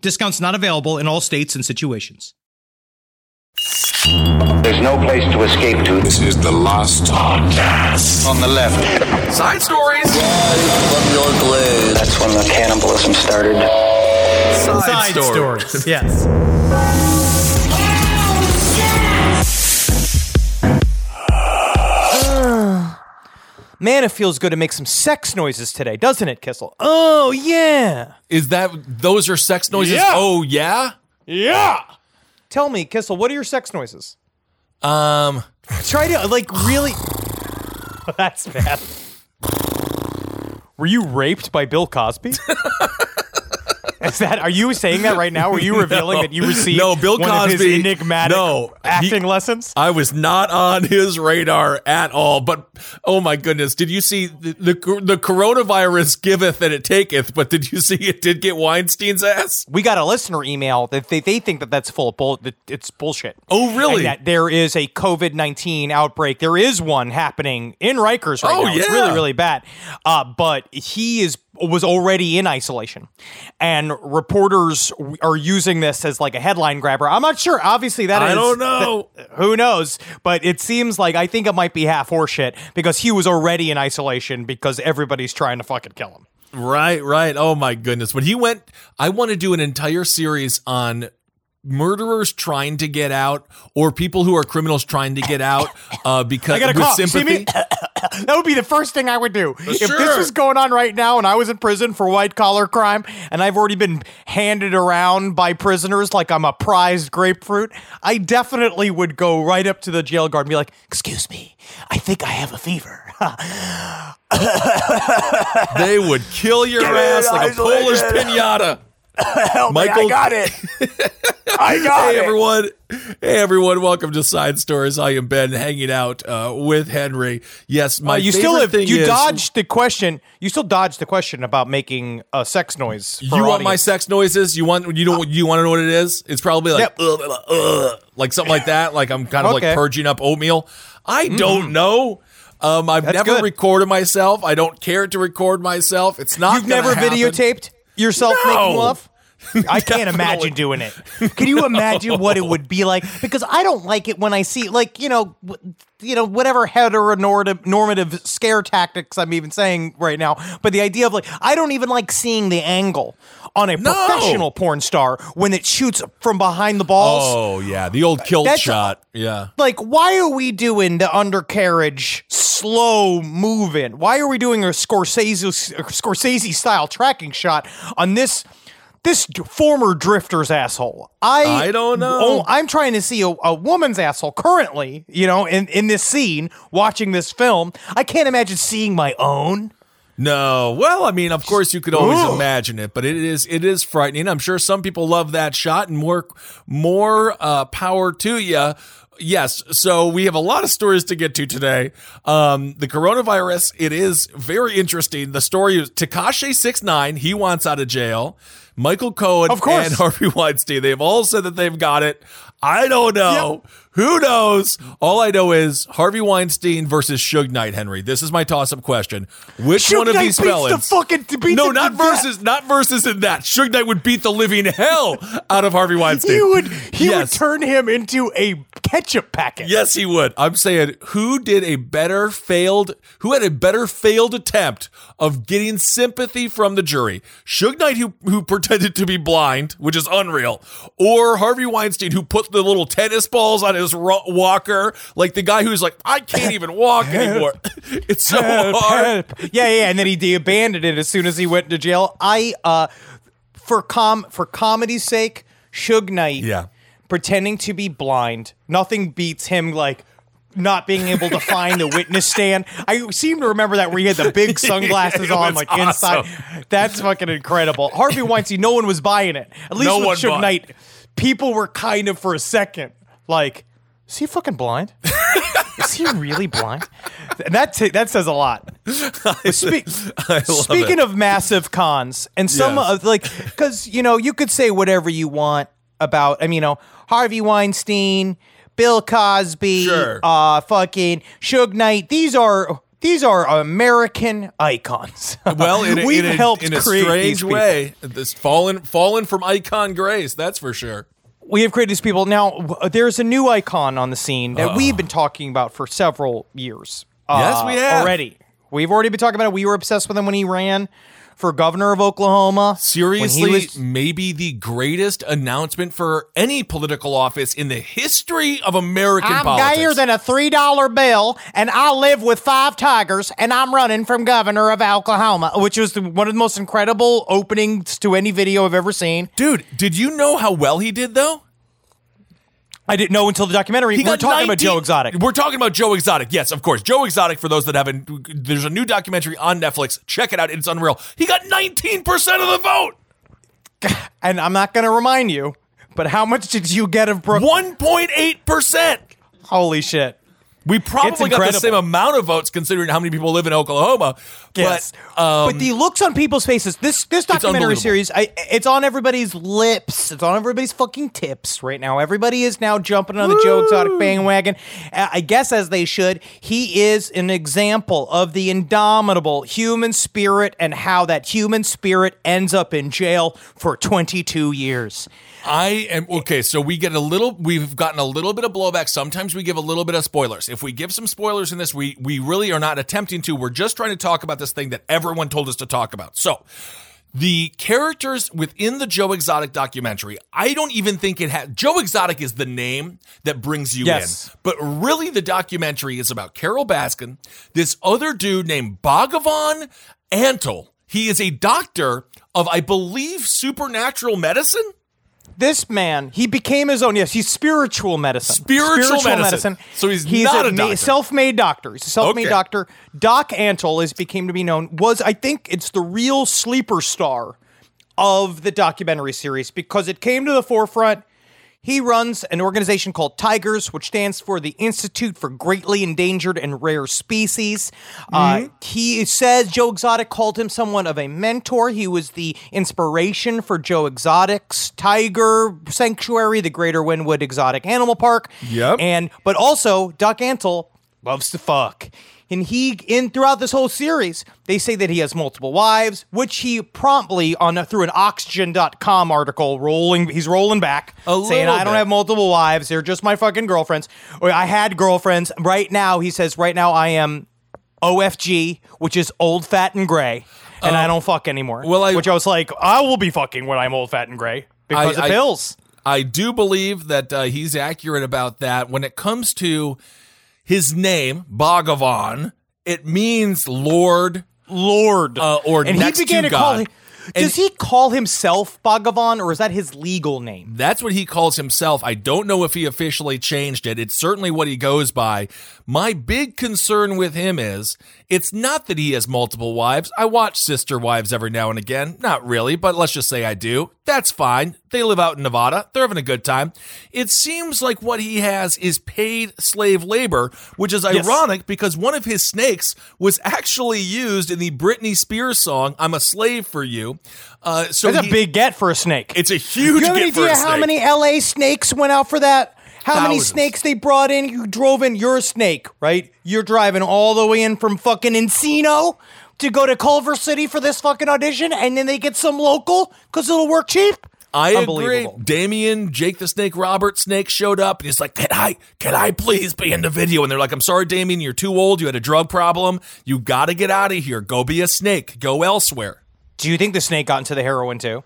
Discounts not available in all states and situations. There's no place to escape to. This is the last podcast. On the left. Side stories. That's when the cannibalism started. Side, stories. yes. Man, it feels good to make some sex noises today, doesn't it, Kissel? Oh, yeah. Is that those are sex noises? Yeah. Oh yeah. Yeah. Tell me, Kissel, what are your sex noises? Um, Try to, like, really. That's bad. Were you raped by Bill Cosby? Is that? Are you saying that right now? Were you revealing No. that you received No, Bill one of his Cosby- enigmatic no, acting he- lessons? I was not on his radar at all. But oh my goodness, did you see the the, the coronavirus giveth and it taketh? But did you see it did get Weinstein's ass? we got a listener email that they, they think that that's full of bull. That it's bullshit. Oh, really? And that there is a COVID nineteen outbreak. There is one happening in Rikers right Oh, now. It's really really bad. Uh, but he is was already in isolation, and reporters are using this as like a headline grabber. I'm not sure. Obviously, that is I don't know. who knows? But it seems like I think it might be half horseshit because he was already in isolation because everybody's trying to fucking kill him. Right, right. Oh my goodness. When he went, I want to do an entire series on murderers trying to get out or people who are criminals trying to get out uh, because I got a with sympathy. that would be the first thing I would do. If this was going on right now and I was in prison for white collar crime and I've already been handed around by prisoners like I'm a prized grapefruit, I definitely would go right up to the jail guard and be like, Excuse me, I think I have a fever. They would kill your ass like a Polish pinata. Michael, I got it. I got hey it. everyone, hey everyone, welcome to Side Stories. I am Ben, hanging out uh, with Henry. Yes, my Uh, you favorite still have thing you is, dodged the question. You still dodged the question about making a sex noise. for You our want my sex noises? You want you don't you want to know what it is? It's probably like Yep. ugh, ugh, ugh, like something like that. Like I'm kind of Okay. like purging up oatmeal. I don't know. Um, I've That's never good. recorded myself. I don't care to record myself. It's not. You've never happen. videotaped yourself No. making love? I can't imagine doing it. Can you imagine what it would be like? Because I don't like it when I see, like, you know, you know, whatever heteronormative normative scare tactics I'm even saying right now. But the idea of like, I don't even like seeing the angle on a No. professional porn star when it shoots from behind the balls. Oh yeah, the old kill shot. Yeah. like why are we doing the undercarriage slow moving why are we doing a scorsese scorsese style tracking shot on this this d- former drifter's asshole i I don't know. oh, i'm trying to see a, a woman's asshole currently you know in, in this scene watching this film i can't imagine seeing my own No, well, I mean, of course, you could always Ugh. imagine it, but it is it is frightening. I'm sure some people love that shot, and more more uh, power to you. Yes, so we have a lot of stories to get to today. Um, the coronavirus, it is very interesting. The story is Tekashi six nine. He wants out of jail. Michael Cohen Of course. and Harvey Weinstein. They've all said that they've got it. I don't know Who knows? All I know is Harvey Weinstein versus Suge Knight, Henry. This is my toss-up question. Which Suge one of Knight these beats felons? the fucking- beats no, not death. versus, not versus in that. Suge Knight would beat the living hell out of Harvey Weinstein. He would he Yes. would turn him into a ketchup packet. Yes, he would. I'm saying who did a better failed, who had a better failed attempt of getting sympathy from the jury? Suge Knight, who, who pretended to be blind, which is unreal, or Harvey Weinstein, who put the little tennis balls on his ro- walker, like the guy who's like, I can't even walk anymore. it's so hard. yeah, yeah, and then he abandoned it as soon as he went to jail. I uh for com for comedy's sake, Suge Knight Yeah. pretending to be blind. Nothing beats him like not being able to find the witness stand. I seem to remember that where he had the big sunglasses on, like inside. That's fucking incredible. Harvey Weinstein, no one was buying it. At least No with Suge. Knight, people were kind of for a second like, is he fucking blind? is he really blind? And that t- that says a lot. Spe- I love speaking it. of massive cons, and some Yes. of like, because you know, you could say whatever you want about, I mean, you know, Harvey Weinstein, Bill Cosby, Sure. uh, fucking Suge Knight. These are these are American icons. Well, in a, we've in a, helped in a create strange way, this fallen fallen from icon grace. That's for sure. We have created these people. Now, there's a new icon on the scene that we've been talking about for several years. Yes, we uh, have. already. We've already been talking about it. We were obsessed with him when he ran for governor of Oklahoma. Seriously, was- maybe the greatest announcement for any political office in the history of American I'm politics. gayer than a three dollar bill, and I live with five tigers, and I'm running from governor of Oklahoma, which was the- one of the most incredible openings to any video I've ever seen. Dude, did you know how well he did though? I didn't know until the documentary. He We're talking about Joe Exotic. We're talking about Joe Exotic. Yes, of course. Joe Exotic, for those that haven't, there's a new documentary on Netflix. Check it out. It's unreal. He got 19% of the vote. And I'm not going to remind you, but how much did you get of Brooke? 1.8%. Holy shit. We probably got the same amount of votes considering how many people live in Oklahoma. Yes. But, um, but the looks on people's faces. This this documentary series, I, it's on everybody's lips. It's on everybody's fucking tips right now. Everybody is now jumping on the Joe Exotic bandwagon. Uh, I guess as they should. He is an example of the indomitable human spirit and how that human spirit ends up in jail for 22 years. I am okay. So we get a little. We've gotten a little bit of blowback. Sometimes we give a little bit of spoilers. If we give some spoilers in this, we we really are not attempting to. We're just trying to talk about this thing that everyone told us to talk about. So. The characters within the Joe Exotic documentary, I don't even think it had. Joe Exotic is the name that brings you Yes. in. But really, the documentary is about Carole Baskin, this other dude named Bhagavan Antle. He is a doctor of, I believe, supernatural medicine. This man, he became his own. Yes, he's spiritual medicine. Spiritual medicine. So he's not a ma- doctor. self-made doctor. He's a self-made Okay. doctor. Doc Antle, as became to be known, was I think it's the real sleeper star of the documentary series because it came to the forefront. He runs an organization called Tigers, which stands for the Institute for Greatly Endangered and Rare Species. Uh, he says Joe Exotic called him someone of a mentor. He was the inspiration for Joe Exotic's Tiger Sanctuary, the Greater Wynnewood Exotic Animal Park. Yep. And but also Doc Antle loves to fuck. And he in throughout this whole series, they say that he has multiple wives, which he promptly on a, through an oxygen.com article rolling he's rolling back A saying I don't bit. have multiple wives, they're just my fucking girlfriends. Or I had girlfriends. Right now he says right now I am OFG, which is old fat and gray, and I don't fuck anymore. well, I- which I was like I will be fucking when I'm old fat and gray because I- of pills. I do believe that uh, he's accurate about that. When it comes to his name, Bhagavan, it means Lord. Lord. Uh, or and next he began to to, call God. him. Does he call himself Bhagavan, or is that his legal name? That's what he calls himself. I don't know if he officially changed it. It's certainly what he goes by. My big concern with him is it's not that he has multiple wives. I watch Sister Wives every now and again. Not really, but let's just say I do. That's fine. They live out in Nevada. They're having a good time. It seems like what he has is paid slave labor, which is ironic because one of his snakes was actually used in the Britney Spears song "I'm a Slave for You." Uh, so That's he- a big get for a snake. It's a huge you have get any for idea a how snake. many LA snakes went out for that? how many snakes they brought in? You drove in. You're a snake, right? You're driving all the way in from fucking Encino to go to Culver City for this fucking audition, and then they get some local because it'll work cheap. I agree. Unbelievable. Damien, Jake the Snake, Robert Snake showed up and he's like, Can I can I please be in the video? And they're like, I'm sorry, Damien, you're too old, you had a drug problem. You gotta get out of here. Go be a snake. Go elsewhere. Do you think the snake got into the heroin too?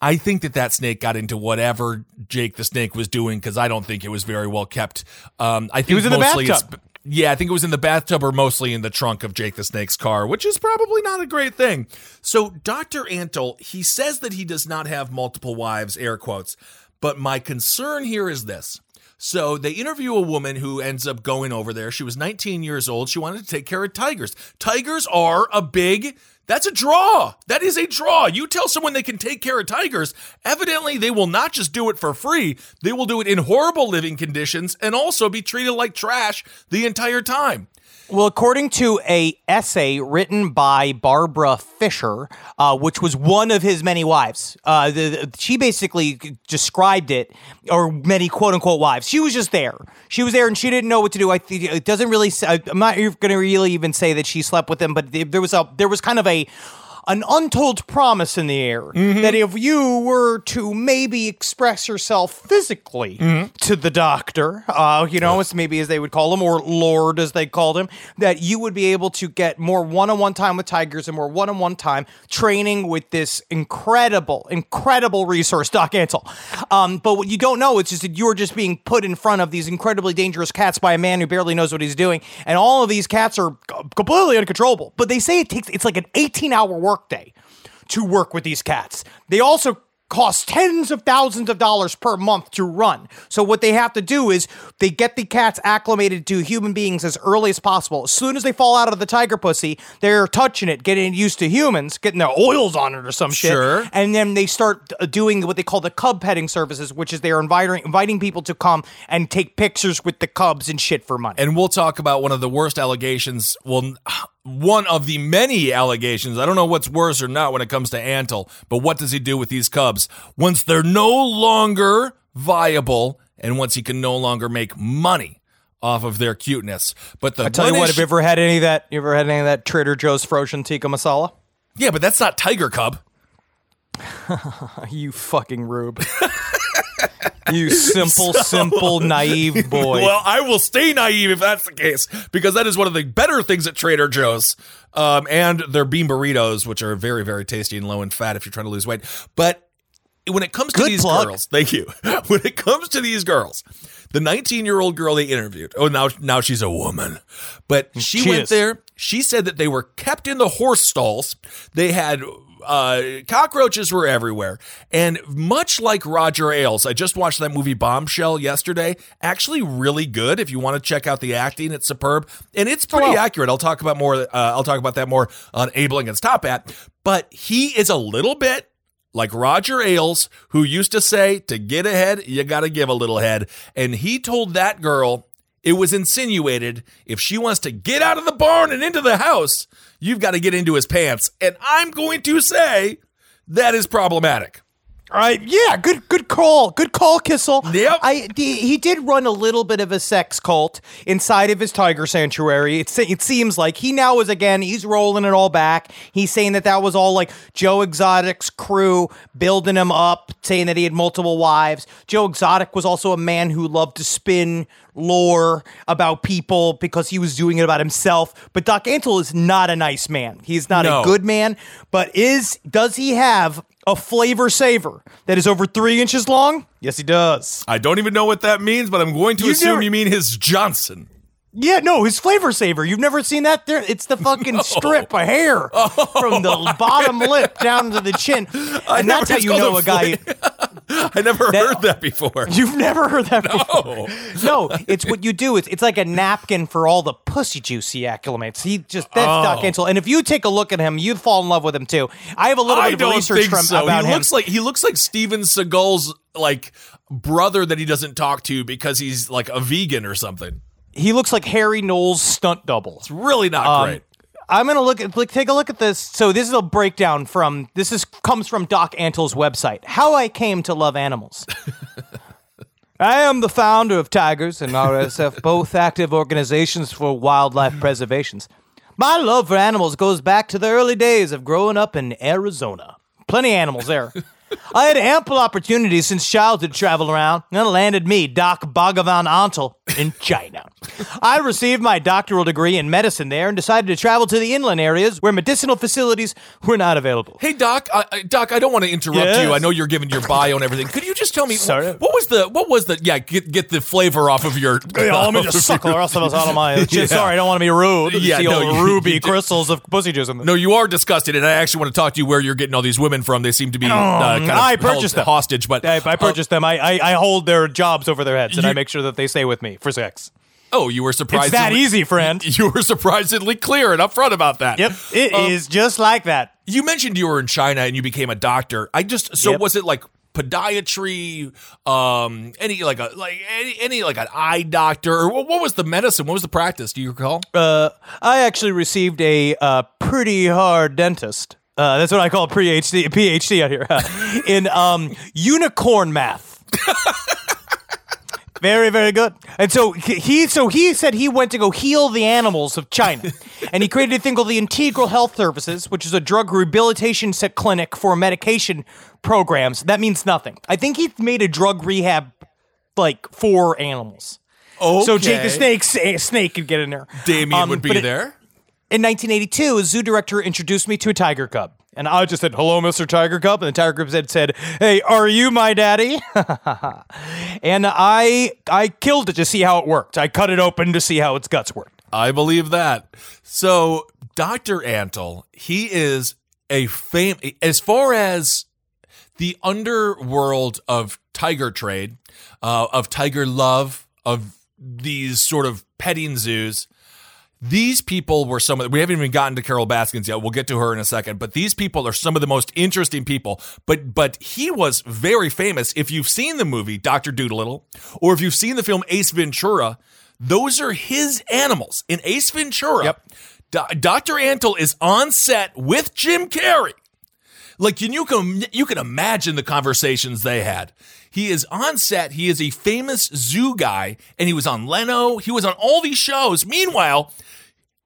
I think that that snake got into whatever Jake the Snake was doing because I don't think it was very well kept. Um, I think he was in the mostly it's- bathtub. Yeah, I think it was in the bathtub or mostly in the trunk of Jake the Snake's car, which is probably not a great thing. So, Dr. Antle, he says that he does not have multiple wives, air quotes, but my concern here is this. So, they interview a woman who ends up going over there. She was 19 years old. She wanted to take care of tigers. Tigers are a big that's a draw. That is a draw. You tell someone they can take care of tigers, evidently they will not just do it for free, they will do it in horrible living conditions and also be treated like trash the entire time. Well, according to a essay written by Barbara Fisher, uh, which was one of his many wives, uh, the, the- she basically described it, or many quote unquote wives. She was just there. She was there, and she didn't know what to do. I think it doesn't really. I'm not going to really even say that she slept with him, but there was a there was kind of a an untold promise in the air that if you were to maybe express yourself physically to the doctor, uh, you know, as maybe as they would call him, or Lord as they called him, that you would be able to get more one-on-one time with tigers and more one-on-one time training with this incredible, incredible resource, Doc Antle. Um, but what you don't know is just that you're just being put in front of these incredibly dangerous cats by a man who barely knows what he's doing, and all of these cats are completely uncontrollable. But they say it takes it's like an 18-hour workday to work with these cats. They also cost tens of thousands of dollars per month to run. So what they have to do is they get the cats acclimated to human beings as early as possible. As soon as they fall out of the tiger pussy, they're touching it, getting used to humans, getting their oils on it or some shit. Sure. And then they start uh, doing what they call the cub petting services, which is they are inviting inviting people to come and take pictures with the cubs and shit for money. And we'll talk about one of the worst allegations. Well, one of the many allegations. I don't know what's worse or not when it comes to Antle, but what does he do with these cubs once they're no longer viable and once he can no longer make money off of their cuteness? But the I tell you what, have you ever had any of that? You ever had any of that Trader Joe's frozen tikka masala? yeah, but that's not tiger cub. You fucking rube. you simple, simple, naive boy. Well, I will stay naive if that's the case, because that is one of the better things at Trader Joe's. Um, and their bean burritos, which are very, very tasty and low in fat if you're trying to lose weight. But when it comes to Good these plug. girls, thank you. When it comes to these girls, the 19 year old girl they interviewed, oh, now, now she's a woman, but she, She went is. there. She said that they were kept in the horse stalls. They had uh, cockroaches were everywhere. And much like Roger Ailes, I just watched that movie Bombshell yesterday. Actually, really good. If you want to check out the acting, it's superb and it's pretty accurate. I'll talk about more. Uh, I'll talk about that more on Abling and Stop At. But he is a little bit like Roger Ailes, who used to say, to get ahead, you got to give a little head. And he told that girl, it was insinuated, if she wants to get out of the barn and into the house, you've got to get into his pants. And I'm going to say that is problematic. All right, yeah, good, good call, good call, Kissel. Yep. I the, he did run a little bit of a sex cult inside of his tiger sanctuary. It it seems like he now is again. He's rolling it all back. He's saying that that was all like Joe Exotic's crew building him up, saying that he had multiple wives. Joe Exotic was also a man who loved to spin lore about people because he was doing it about himself. But Doc Antle is not a nice man. He's not No. a good man. But is does he have a flavor saver that is over three inches long? Yes, he does. I don't even know what that means, but I'm going to You've assume never- you mean his Johnson. Yeah, no, his flavor saver. You've never seen that? There, it's the fucking strip of hair from the bottom lip down to the chin, and never- that's how you know a a guy. I never heard that before. You've never heard that before. Oh. No, it's what you do. It's it's like a napkin for all the pussy juice he acclimates. He just that's Doc Oh. Ansel. And if you take a look at him, you'd fall in love with him too. I have a little I bit of research from so. about he him. looks like he looks like Steven Seagal's like brother that he doesn't talk to because he's like a vegan or something. he looks like Harry Knowles' stunt double. It's really not Um, great. I'm gonna look at look, take a look at this. So this is a breakdown from this is comes from Doc Antle's website. How I came to love animals. I am the founder of Tigers and RSF, both active organizations for wildlife preservations. My love for animals goes back to the early days of growing up in Arizona. Plenty of animals there. I had ample opportunities since childhood to travel around, and it landed me, Doc Bhagavan Antle, in China. I received my doctoral degree in medicine there and decided to travel to the inland areas where medicinal facilities were not available. Hey Doc, I, I- Doc, I don't want to interrupt Yes. you. I know you're giving your bio and everything. Could you just tell me Sorry. what, what was the what was the yeah get get the flavor off of your Yeah, let me just suck the rest of us out of my. Yeah. Sorry, I don't want to be rude. Yeah, See no, you- ruby you crystals of pussy juice in the No, you are disgusted, and I actually want to talk to you where you're getting all these women from. They seem to be uh, kind of I purchased them. hostage, but I, I uh, purchased them. I, I I hold their jobs over their heads, and You- I make sure that they stay with me for sex. oh, you were surprised. It's that easy, friend. You were surprisingly clear and upfront about that. Yep, it is Um, just like that. You mentioned you were in China and you became a doctor. I just so Yep. was it like podiatry, um, any like a like any, any like an eye doctor or what, what was the medicine? What was the practice? Do you recall? Uh, I actually received a uh, pretty hard dentist. Uh, that's what I call a PhD, PhD out here in um, unicorn math. Very, very good. And so he- so he said he went to go heal the animals of China, and he created a thing called the Integral Health Services, which is a drug rehabilitation set clinic for medication programs. That means nothing. I think he made a drug rehab like for animals. Oh. So Jake the Snake, Snake could get in there. Damien Um, would be it- there. In 1982, a zoo director introduced me to a tiger cub. And I just said, hello, Mr. Tiger Cub. And the tiger cub said, said hey, are you my daddy? and I I killed it to see how it worked. I cut it open to see how its guts worked. I believe that. So Dr. Antle, he is a fame as far as the underworld of tiger trade, uh, of tiger love, of these sort of petting zoos. These people were some of we haven't even gotten to Carole Baskins yet. We'll get to her in a second, but these people are some of the most interesting people. But but he was very famous. If you've seen the movie Doctor Dolittle, or if you've seen the film Ace Ventura, those are his animals in Ace Ventura. Yep. Do- Dr. Antle is on set with Jim Carrey. Like can you can you can imagine the conversations they had. He is on set. He is a famous zoo guy, and he was on Leno. He was on all these shows. Meanwhile,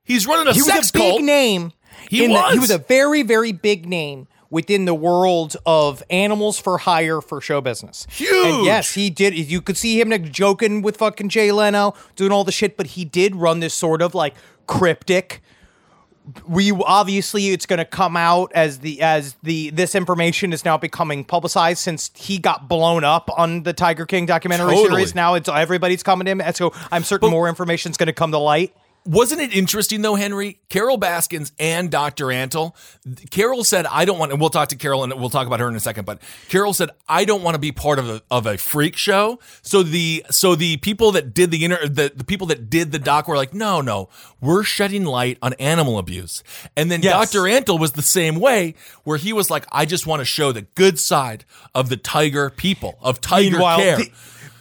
he's running a He sex was a big cult. name. He in the- he was. was a very, very big name within the world of animals for hire for show business. Huge. And yes, he did. You could see him like, joking with fucking Jay Leno, doing all the shit, but he did run this sort of like cryptic. We obviously it's going to come out as the as the this information is now becoming publicized since he got blown up on the Tiger King documentary Totally. series. Now it's everybody's coming to him, and so I'm certain more information is going to come to light. Wasn't it interesting though, Henry? Carole Baskins and Dr. Antle. Carole said, "I don't want," and we'll talk to Carole and we'll talk about her in a second. But Carole said, "I don't want to be part of a of a freak show." So the so the people that did the inter the, the people that did the doc were like, "No, no, we're shedding light on animal abuse." And then Yes. Dr. Antle was the same way, where he was like, "I just want to show the good side of the tiger people of tiger meanwhile, care." The,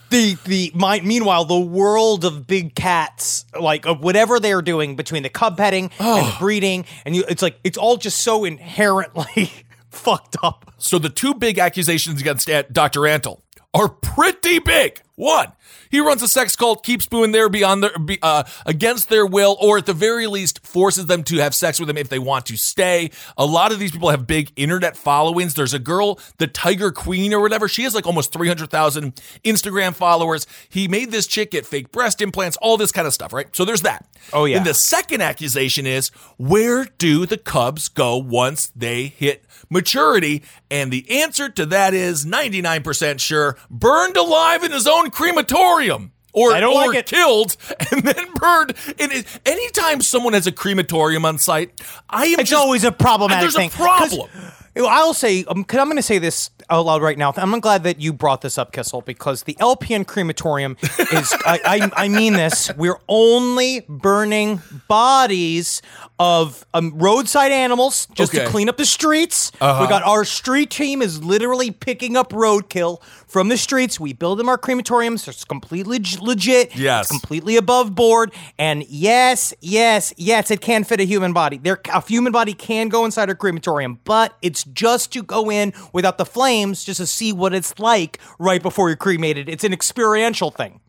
the the my, meanwhile the world of big cats, like of whatever they are doing between the cub petting and the oh. breeding, and you, it's like it's all just so inherently fucked up. So the two big accusations against Dr. Antle are pretty big. One, he runs a sex cult, keeps booing there beyond their, be, uh, against their will, or at the very least forces them to have sex with him if they want to stay. A lot of these people have big internet followings. There's a girl, the Tiger Queen or whatever. She has like almost 300,000 Instagram followers. He made this chick get fake breast implants, all this kind of stuff, right? So there's that. Oh, yeah. And the second accusation is where do the Cubs go once they hit maturity? And the answer to that is 99% sure burned alive in his own crematorium. Or, I don't or like it. killed and then burned. And it, anytime someone has a crematorium on site, I am It's just, always a problematic there's thing. a problem. I'll say, um, I'm going to say this out loud right now. I'm glad that you brought this up, Kissel, because the LPN crematorium is, I, I, I mean this, we're only burning bodies of um, roadside animals just Okay. to clean up the streets. We got our street team is literally picking up roadkill from the streets. We build them our crematoriums. It's completely leg- legit. Yes. It's completely above board. And yes, yes, yes, it can fit a human body. There, a human body can go inside a crematorium, but it's just to go in without the flames, just to see what it's like right before you're cremated. It's an experiential thing.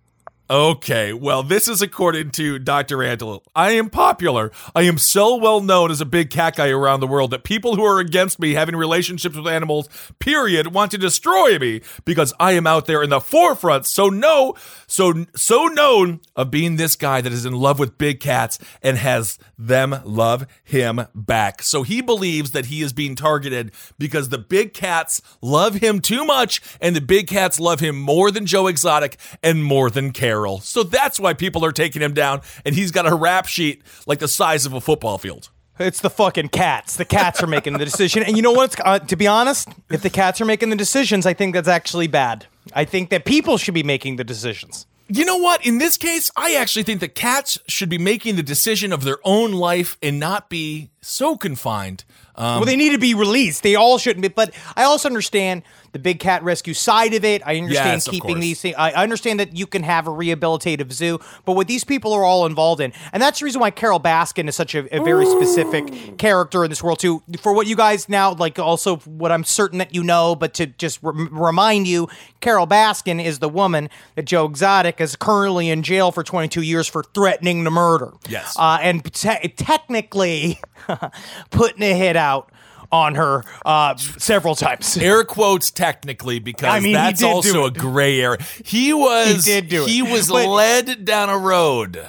Okay, well, this is according to Dr. Antelope. I am popular. I am so well known as a big cat guy around the world that people who are against me having relationships with animals, period, want to destroy me because I am out there in the forefront. So no, so so known of being this guy that is in love with big cats and has them love him back. So he believes that he is being targeted because the big cats love him too much and the big cats love him more than Joe Exotic and more than Carole. So that's why people are taking him down and he's got a rap sheet like the size of a football field. It's the fucking cats. The cats are making the decision. And you know what? Uh, to be honest, if the cats are making the decisions, I think that's actually bad. I think that people should be making the decisions. You know what? In this case, I actually think the cats should be making the decision of their own life and not be so confined. Um, well, they need to be released. They all shouldn't be. But I also understand the big cat rescue side of it. I understand Yes, keeping these things. I I understand that you can have a rehabilitative zoo, but what these people are all involved in, and that's the reason why Carole Baskin is such a, a very specific character in this world too. For what you guys now like, also what I'm certain that you know, but to just rem- remind you, Carole Baskin is the woman that Joe Exotic is currently in jail for 22 years for threatening to murder. Yes. uh, and te- technically putting a hit out on her uh, several times. air quotes technically because I mean, that's also a gray area. He was He did do it. he was But- led down a road.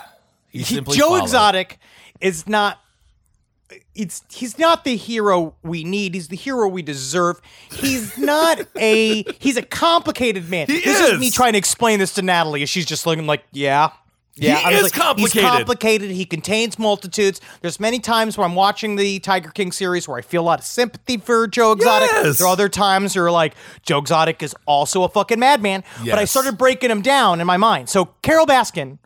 He He- simply Joe followed. Exotic is not. It's he's not the hero we need. He's the hero we deserve. He's not a. He's a complicated man. He this is. me trying to explain this to Natalie. She's just looking like, yeah. Yeah, He I was is like, complicated. He's complicated. He contains multitudes. There's many times where I'm watching the Tiger King series where I feel a lot of sympathy for Joe Exotic. Yes. There are other times where like Joe Exotic is also a fucking madman. Yes. But I started breaking him down in my mind. So Carole Baskin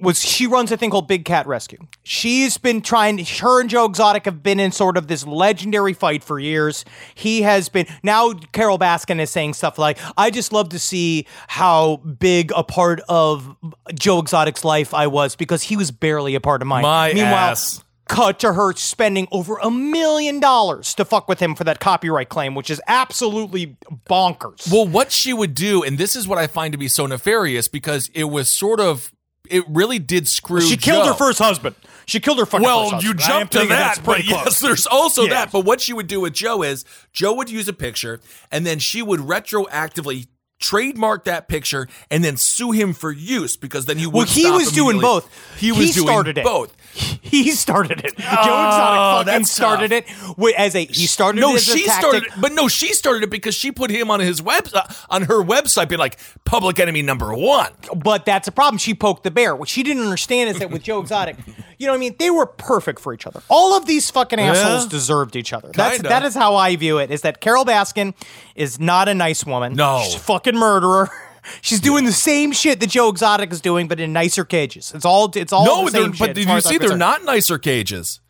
was she runs a thing called Big Cat Rescue. She's been trying. Her and Joe Exotic have been in sort of this legendary fight for years. He has been now. Carole Baskin is saying stuff like, "I just love to see how big a part of Joe Exotic's life I was because he was barely a part of mine." My Meanwhile. ass. Cut to her spending over a million dollars to fuck with him for that copyright claim, which is absolutely bonkers. Well, what she would do, and this is what I find to be so nefarious because it was sort of, it really did screw. she killed Joe. her first husband. She killed her fucking first Well, you jumped to that, but pretty yes, there's also Yeah. that. But what she would do with Joe is Joe would use a picture, and then she would retroactively trademark that picture and then sue him for use because then he would. Well, he was doing both. He was doing started it. both. He started it. Joe Exotic fucking started it wi- as a he started No, it as a she started it, but no, she started it because she put him on his web uh, on her website, being like public enemy number one. but that's a problem. She poked the bear. What she didn't understand is that with Joe Exotic, you know what I mean? They were perfect for each other. All of these fucking assholes deserved each other. That's that is how I view it. Is that Carole Baskin is not a nice woman. No. She's a fucking murderer. She's doing the same shit that Joe Exotic is doing, but in nicer cages. It's all it's all No, the same but did you see? They're concerned. not nicer cages.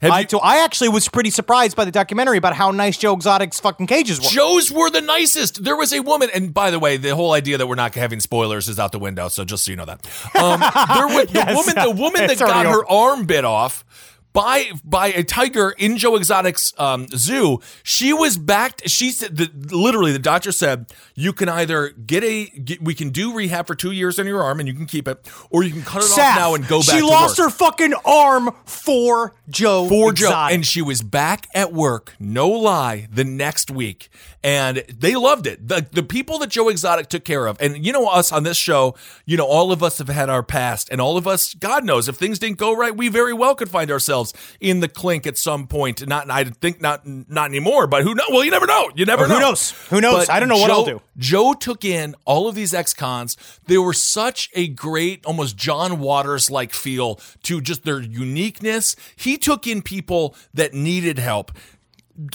Have I, you- so I actually was pretty surprised by the documentary about how nice Joe Exotic's fucking cages were. Joe's were the nicest. There was a woman, and by the way, the whole idea that we're not having spoilers is out the window. So just so you know that, um, there was the Yes, woman, the woman that got her arm bit off by by a tiger in Joe Exotic's um, zoo. She was backed. She said, the, literally, the doctor said, you can either get a, get, we can do rehab for two years on your arm, and you can keep it, or you can cut it Saf, off now and go back. She lost work. her fucking arm for Joe. for Joe, and she was back at work. No lie, the next week, and they loved it. the The people that Joe Exotic took care of, and you know us on this show, you know all of us have had our past, and all of us, God knows, if things didn't go right, we very well could find ourselves in the clink at some point. Not, I think not, not anymore. But who knows? Well, you never know. You never who know. knows? Who knows? But I don't know what Joe, I'll do. Joe took in all of these ex-cons. They were such a great, almost John Waters like feel to just their uniqueness. He took in people that needed help.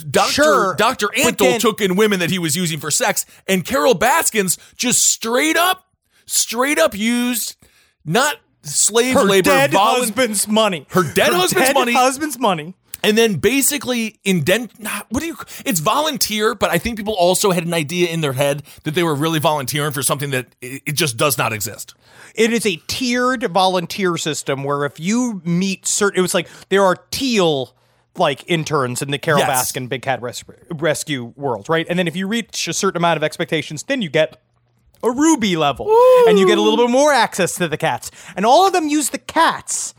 Dr. Sure, Dr. but Antle then- took in women that he was using for sex, and Carole Baskins just straight up, straight up used not slave her labor, dead husband's money. Her dead husband's dead money. Husband's money. and then basically indent nah, what do you it's volunteer but i think people also had an idea in their head that they were really volunteering for something that it, it just does not exist It is a tiered volunteer system where if you meet certain, it was like there are teal like interns in the Carole Yes. Baskin Big Cat res- Rescue world, right? And then if you reach a certain amount of expectations, then you get a ruby level and you get a little bit more access to the cats. And all of them use the cats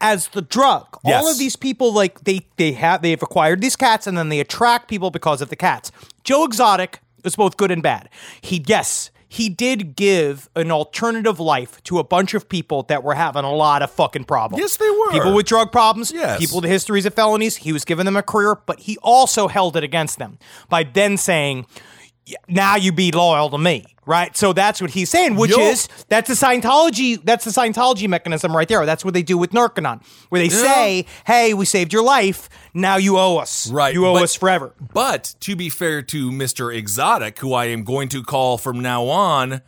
as the drug. All of these people like they they have they've acquired these cats and then they attract people because of the cats. Joe Exotic is both good and bad. He yes, he did give an alternative life to a bunch of people that were having a lot of fucking problems. Yes, they were. People with drug problems, Yes. people with histories of felonies. He was giving them a career, but he also held it against them by then saying, "Yeah, "Now you be loyal to me." Right, so that's what he's saying, which Yo- is that's a Scientology. That's the Scientology mechanism right there. That's what they do with Narconon, where they say, "Hey, we saved your life. Now you owe us. Right, you owe but- us forever." But to be fair to Mr. Exotic, who I am going to call from now on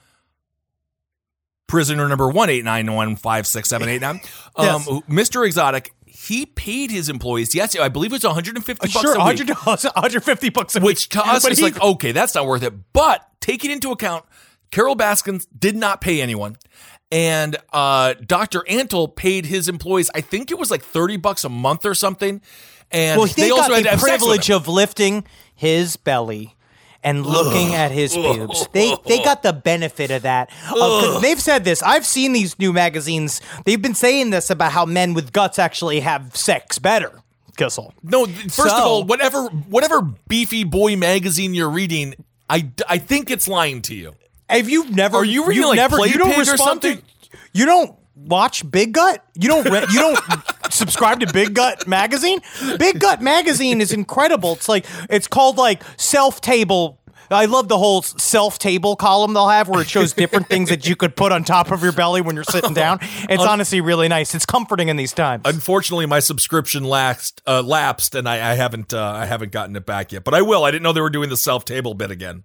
prisoner number one eight nine one five six seven eight nine, um, Mr. Exotic, he paid his employees. Yes, I believe it was one hundred and fifty bucks Sure, a week. hundred one hundred fifty bucks a which week. to us But is he- like okay that's not worth it but taking into account carole baskins did not pay anyone and uh, dr antle paid his employees i think it was like 30 bucks a month or something and well, they, they, also had the have sex with privilege of lifting his belly and looking at his pubes. They they got the benefit of that. Uh, they've said this. I've seen these new magazines. They've been saying this about how men with guts actually have sex better. Kissel. no first of all whatever whatever beefy boy magazine you're reading i, I think it's lying to you If you've never, Are you reading, you've like, never, you don't respond something? To, you don't watch Big Gut. You don't. Re- you don't subscribe to Big Gut magazine. Big Gut magazine is incredible. It's like it's called like self table. I love the whole self table column they'll have where it shows different things that you could put on top of your belly when you're sitting down. It's honestly really nice. It's comforting in these times. Unfortunately, my subscription lapsed, uh, lapsed, and I, I haven't, uh, I haven't gotten it back yet. But I will. I didn't know they were doing the self table bit again.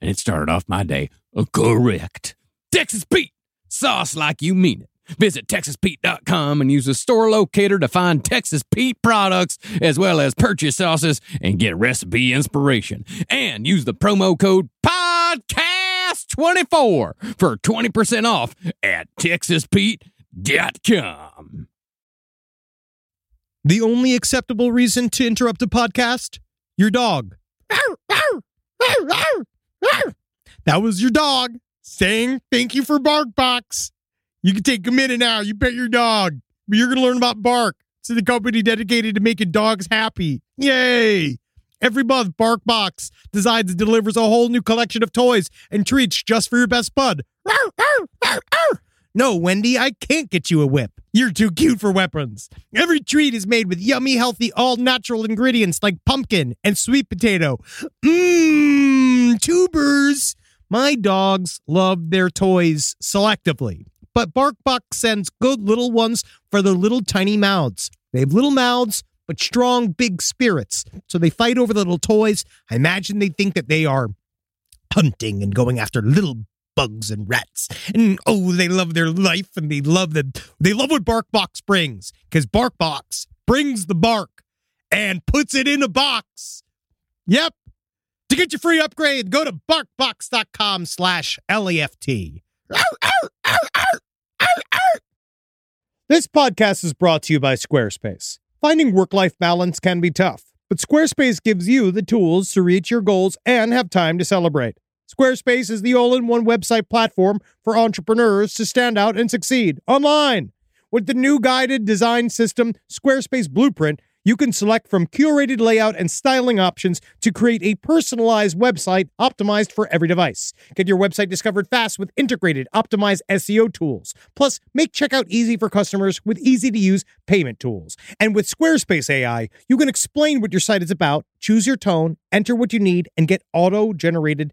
and it started off my day correct. Texas Pete, sauce like you mean it. Visit TexasPete.com and use the store locator to find Texas Pete products as well as purchase sauces and get recipe inspiration. And use the promo code PODCAST24 for 20% off at TexasPete.com. The only acceptable reason to interrupt a podcast? Your dog. That was your dog saying thank you for BarkBox. You can take a minute now. You pet your dog. But you're going to learn about Bark. It's the company dedicated to making dogs happy. Yay! Every month, BarkBox designs and delivers a whole new collection of toys and treats just for your best bud. No, Wendy, I can't get you a whip. You're too cute for weapons. Every treat is made with yummy, healthy, all natural ingredients like pumpkin and sweet potato. Mmm, tubers. My dogs love their toys selectively, but BarkBox sends good little ones for their little tiny mouths. They have little mouths, but strong, big spirits. So they fight over the little toys. I imagine they think that they are hunting and going after little bugs and rats. And oh, they love their life and they love the they love what BarkBox brings because BarkBox brings the bark and puts it in a box. Yep. To get your free upgrade, go to barkbox.com slash LEFT. This podcast is brought to you by Squarespace. Finding work life balance can be tough, but Squarespace gives you the tools to reach your goals and have time to celebrate. Squarespace is the all in one website platform for entrepreneurs to stand out and succeed online. With the new guided design system, Squarespace Blueprint, you can select from curated layout and styling options to create a personalized website optimized for every device. Get your website discovered fast with integrated, optimized SEO tools. Plus, make checkout easy for customers with easy to use payment tools. And with Squarespace AI, you can explain what your site is about, choose your tone, enter what you need, and get auto generated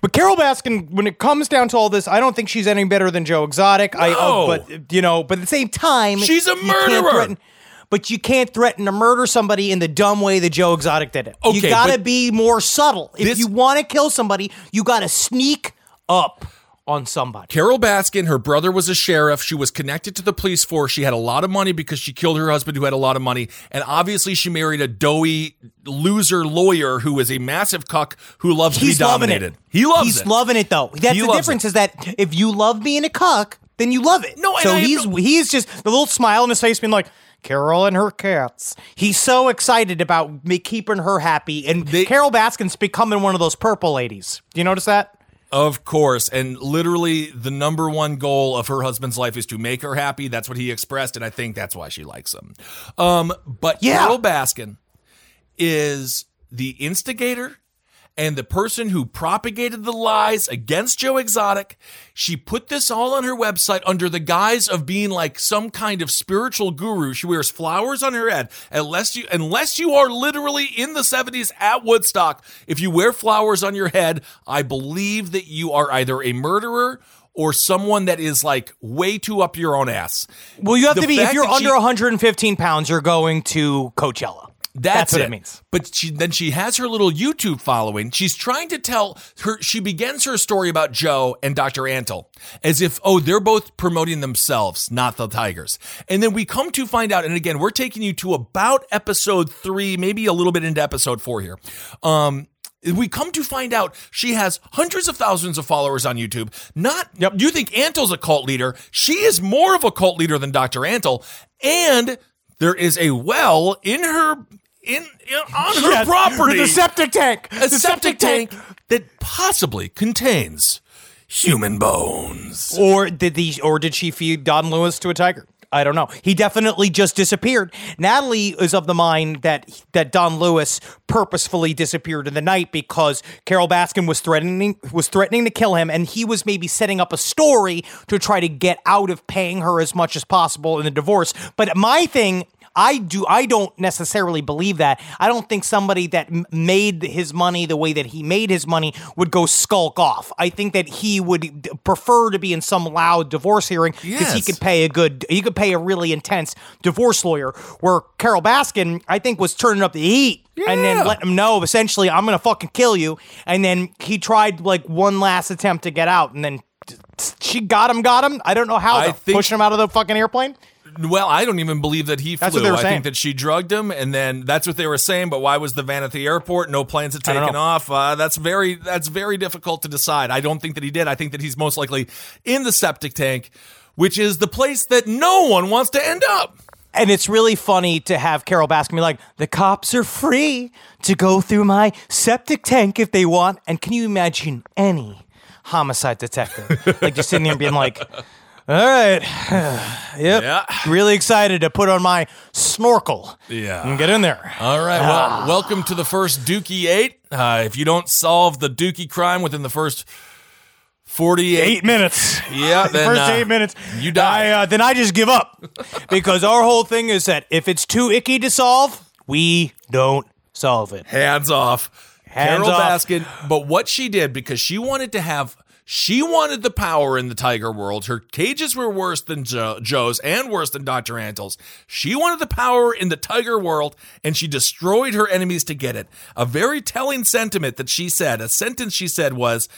But Carole Baskin, when it comes down to all this, I don't think she's any better than Joe Exotic. I, No. uh, but you know, but at the same time, She's a murderer. but you can't threaten to murder somebody in the dumb way that Joe Exotic did it. Okay, you got to be more subtle. If this- you want to kill somebody, you got to sneak up on somebody. Carole Baskin, her brother was a sheriff. She was connected to the police force. She had a lot of money because she killed her husband who had a lot of money. And obviously she married a doughy loser lawyer who is a massive cuck who loves He's to be dominated. it. He loves He's it. loving it though. That's He the difference it. is that if you love being a cuck, then you love it. No, and so I he's no- he's just the little smile on his face, being like. Carole and her cats. He's so excited about me keeping her happy, and They- Carole Baskin's becoming one of those purple ladies. Do you notice that? Of course. And literally, the number one goal of her husband's life is to make her happy. That's what he expressed. And I think that's why she likes him. Um, but Yeah. Carole Baskin is the instigator and the person who propagated the lies against Joe Exotic. She put this all on her website under the guise of being like some kind of spiritual guru. She wears flowers on her head. Unless you unless you are literally in the 70s at Woodstock, if you wear flowers on your head, I believe that you are either a murderer or someone that is like way too up your own ass. Well, you have The to be. If you're that she- under 115 pounds, you're going to Coachella. That's, what it. it means. But she then she has her little YouTube following. She's trying to tell her she begins her story about Joe and Dr. Antle as if oh they're both promoting themselves, not the Tigers. And then we come to find out and again, we're taking you to about episode 3, maybe a little bit into episode 4 here. Um we come to find out she has hundreds of thousands of followers on YouTube. Not you think Antle's a cult leader. She is more of a cult leader than Dr. Antle. And there is a well in her in, in on her Yes, property. the septic tank. a septic tank that possibly contains human bones. Or did the or did she feed Don Lewis to a tiger? I don't know. He definitely just disappeared. Natalie is of the mind that that Don Lewis purposefully disappeared in the night because Carole Baskin was threatening was threatening to kill him, and he was maybe setting up a story to try to get out of paying her as much as possible in the divorce. But my thing I do. I don't necessarily believe that. I don't think somebody that m- made his money the way that he made his money would go skulk off. I think that he would prefer to be in some loud divorce hearing because he could pay a good. He could pay a really intense divorce lawyer. Where Carole Baskin, I think, was turning up the heat and then letting him know essentially, I'm gonna fucking kill you. And then he tried like one last attempt to get out, and then. She got him, got him. I don't know how. I think- pushing him out of the fucking airplane. Well, I don't even believe that he flew. That's what they were I saying. think that she drugged him, and then that's what they were saying. But why was the van at the airport? No planes had taken off. Uh, that's very that's very difficult to decide. I don't think that he did. I think that he's most likely in the septic tank, which is the place that no one wants to end up. And it's really funny to have Carole Baskin be like, the cops are free to go through my septic tank if they want. And can you imagine any homicide detective like just sitting there and being like, all right, yep, Yeah. really excited to put on my snorkel Yeah. and get in there. All right. Ah. Well, welcome to the first Dookie Eight. Uh, if you don't solve the Dookie crime within the first 48 eight minutes. Yeah, then, first uh, eight minutes, you die. I, uh, then I just give up because our whole thing is that if it's too icky to solve, we don't solve it. hands off. Hands Carole off. Baskin. But what she did because she wanted to have. She wanted the power in the tiger world. Her cages were worse than jo- Joe's and worse than Dr. Antle's. She wanted the power in the tiger world and she destroyed her enemies to get it. A very telling sentiment that she said, a sentence she said was,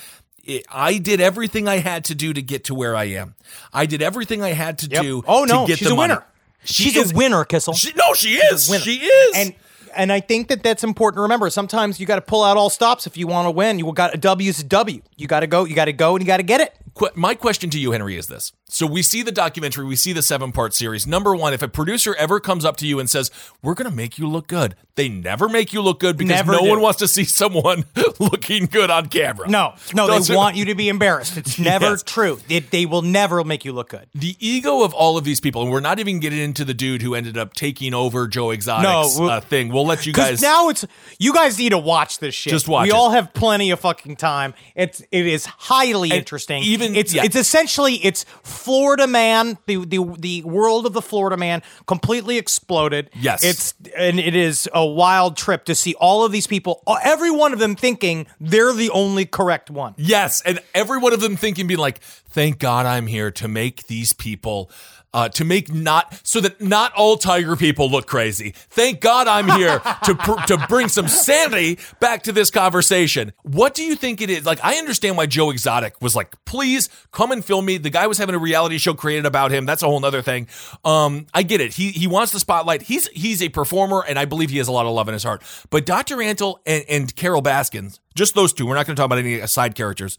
I did everything I had to do to get to where I am. I did everything I had to Yep. do Oh no, to get she's the a money. winner. She she's is- a winner, Kissel. She, no, she is. She is. And and I think that that's important to remember. Sometimes you got to pull out all stops if you want to win. You got a W is a W. You got to go. You got to go, and you got to get it. Qu- my question to you, Henry, is this. So we see the documentary, we see the seven part series. Number one, if a producer ever comes up to you and says, We're going to make you look good, they never make you look good because Never no do. one wants to see someone looking good on camera. No, no, Those they are- want you to be embarrassed. It's never Yes. true. They, they will never make you look good. The ego of all of these people, and we're not even getting into the dude who ended up taking over Joe Exotic's No, uh, thing. We'll let you guys. now it's you guys need to watch this shit. Just watch We it. all have plenty of fucking time. It's it is highly interesting. even- it's yeah. it's essentially it's Florida man, the the the world of the Florida man completely exploded. Yes. it's and it is a wild trip to see all of these people, uh, every one of them thinking they're the only correct one. Yes, and every one of them thinking, being like, "Thank God I'm here to make these people." Uh, to make not so that not all tiger people look crazy. Thank God I'm here to pr- to bring some sanity back to this conversation. What do you think it is? Like, I understand why Joe Exotic was like, "Please come and film me." The guy was having a reality show created about him. That's a whole other thing. Um, I get it. He he wants the spotlight. He's he's a performer, and I believe he has a lot of love in his heart. But Dr. Antle and, and Carole Baskins, just those two. We're not going to talk about any side characters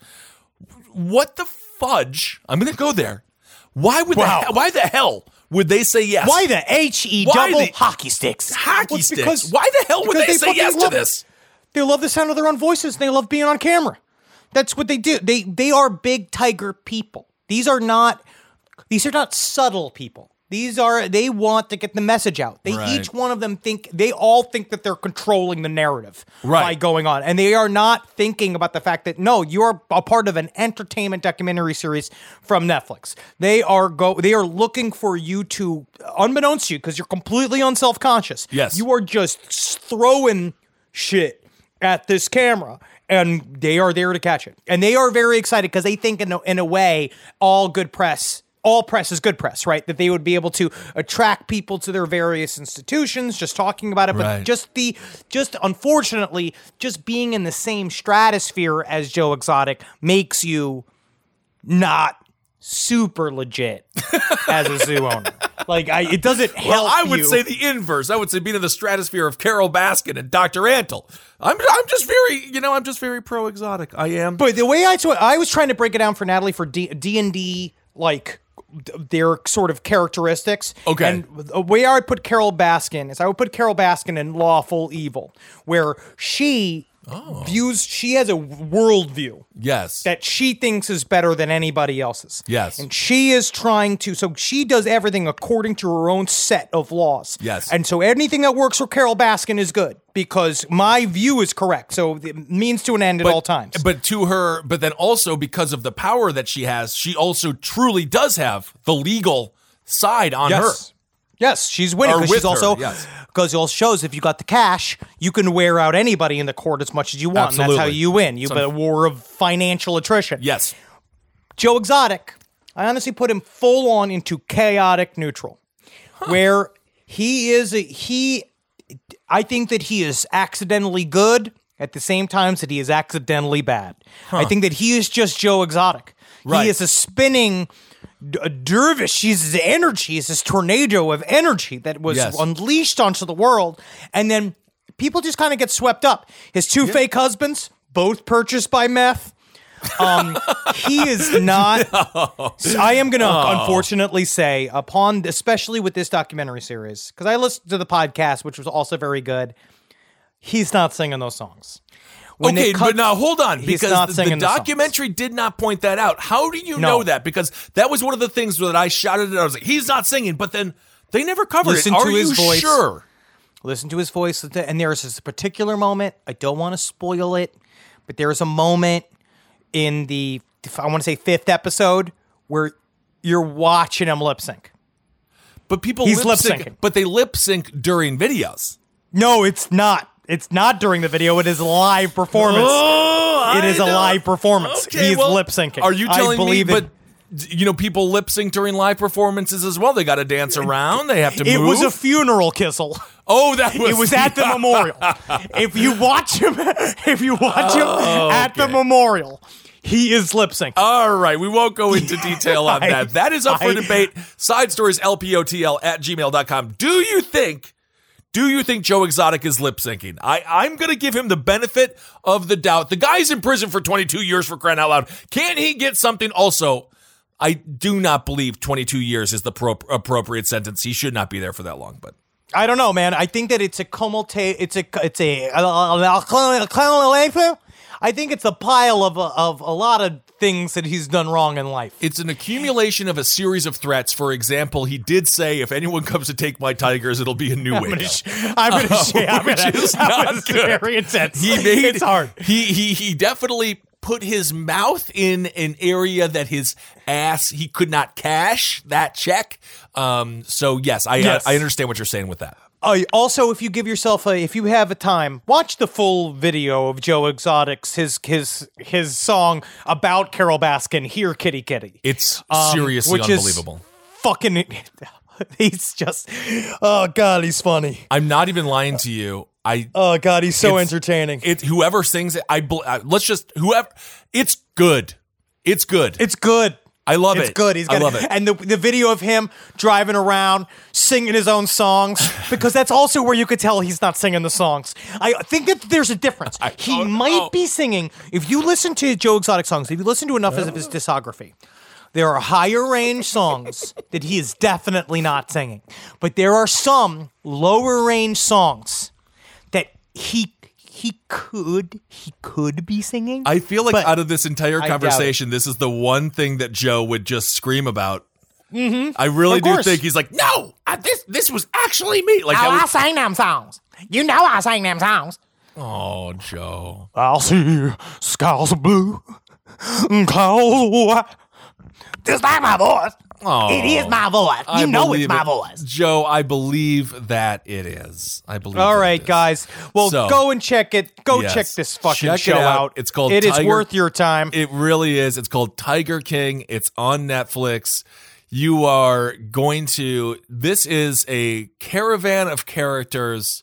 what the fudge? I'm going to go there. Why would Wow. the why the hell would they say yes? Why the H E double the- hockey sticks? hockey Well, sticks? because- why the hell would because they, say yes to this? They love the sound of their own voices. And they love being on camera. That's what they do. They they are big tiger people. These are not these are not subtle people. These are they want to get the message out. They Right. each one of them think they all think that they're controlling the narrative Right. by going on. And they are not thinking about the fact that no, you're a part of an entertainment documentary series from Netflix. They are go they are looking for you to unbeknownst to you because you're completely unself-conscious. Yes. You are just throwing shit at this camera and they are there to catch it. And they are very excited because they think in a, in a way all good press all press is good press, right? That they would be able to attract people to their various institutions just talking about it, but Right. just the just unfortunately just being in the same stratosphere as Joe Exotic makes you not super legit as a zoo owner. Like I, it doesn't help Well, I would you. say the inverse. I would say being in the stratosphere of Carole Baskin and Dr. Antle. I'm I'm just very, you know, I'm just very pro exotic. I am. But the way I I was trying to break it down for Natalie for D and D, like their sort of characteristics. Okay. And the way I would put Carole Baskin is I would put Carole Baskin in Lawful Evil, where she Oh. views she has a worldview yes. that she thinks is better than anybody else's. Yes. And she is trying to, so she does everything according to her own set of laws. Yes. And so anything that works for Carole Baskin is good because my view is correct. So it means to an end at all times. But to her, but then also because of the power that she has, she also truly does have the legal side on her. Yes. She's winning with she's also her, yes. because it all shows if you got the cash, you can wear out anybody in the court as much as you want. And that's how Absolutely. you win. You So- have a war of financial attrition. Yes. Joe Exotic, I honestly put him full on into chaotic neutral, where he is a, he. I think that he is accidentally good at the same times that he is accidentally bad. I think that he is just Joe Exotic. Right. He is a spinning dervish. He's his energy. He's this tornado of energy that was Yes. unleashed onto the world, and then people just kind of get swept up. His two fake husbands, both purchased by meth. Um, he is not. I am going to unfortunately say, upon especially with this documentary series, because I listened to the podcast, which was also very good. He's not singing those songs. When okay, cut- but now hold on because not the, singing the the documentary did not point that out. How do you No. know that? Because that was one of the things that I shouted at. I was like, "He's not singing," but then they never covered Listen it. Are to you his voice. sure? listen to his voice and there's this particular moment i don't want to spoil it but there's a moment in the I want to say fifth episode where you're watching him lip sync. But people He's lip sync, lip-syncing. but they lip sync during videos. No, it's not. It's not during the video. It is live performance. Oh, It is a live performance. He's lip syncing. Are you I telling me? believe it. But you know, people lip sync during live performances as well. They got to dance around. They have to move It move. was a funeral kissel. oh, that was. It was at the memorial. If you watch him, if you watch him oh, at the memorial, he is lip syncing. All right, we won't go into detail on I- that. That is up for I- debate. Side stories, LPOTL at gmail.com. Do you think, do you think Joe Exotic is lip syncing? I, I'm going to give him the benefit of the doubt. The guy's in prison for 22 years for crying out loud. Can't he get something? Also, I do not believe 22 years is the pro- appropriate sentence. He should not be there for that long, but. I don't know, man. I think that it's a cumulate. It's a. It's a. I think it's a pile of of a lot of things that he's done wrong in life. It's an accumulation of a series of threats. For example, he did say, "If anyone comes to take my tigers, it'll be a new I'm way." gonna. sh- I'm gonna. sh- I'm which gonna is not was good. Very intense. He made It's hard. He he he definitely put his mouth in an area that his ass he could not cash that check. Um. So yes, I Yes. I, I understand what you're saying with that. Uh, also, if you give yourself a, if you have a time, watch the full video of Joe Exotic's his his his song about Carole Baskin. Here, Kitty Kitty. It's Um, seriously unbelievable. Fucking. He's just. Oh God, he's funny. I'm not even lying to you. I Oh God, he's so entertaining. it whoever sings it. I uh, let's just whoever. It's good. It's good. It's good. I love it's it. It's good. He's I got love it. And the the video of him driving around singing his own songs because that's also where you could tell he's not singing the songs. I think that there's a difference. he oh, might oh. be singing. If you listen to Joe Exotic songs, if you listen to enough of his discography, there are higher range songs that he is definitely not singing, but there are some lower range songs that he he could he could be singing. I feel like out of this entire I doubt it. conversation, this is the one thing that Joe would just scream about. Mm-hmm. I really Of do course. think he's like, no, I, this this was actually me. Like, that was, sing them songs. You know I sing them songs. oh, Joe. I'll see skies of blue, and clouds of white. This not my voice. Oh, It is my voice. You I know it's believe my it. voice. Joe. I believe that it is. I believe. All that right, it is. guys. Well, So- go and check it. Go Yes. check this fucking Check it show out. out. It's called It is Tiger- worth your time. It really is. It's called Tiger King. It's on Netflix. You are going to, this is a caravan of characters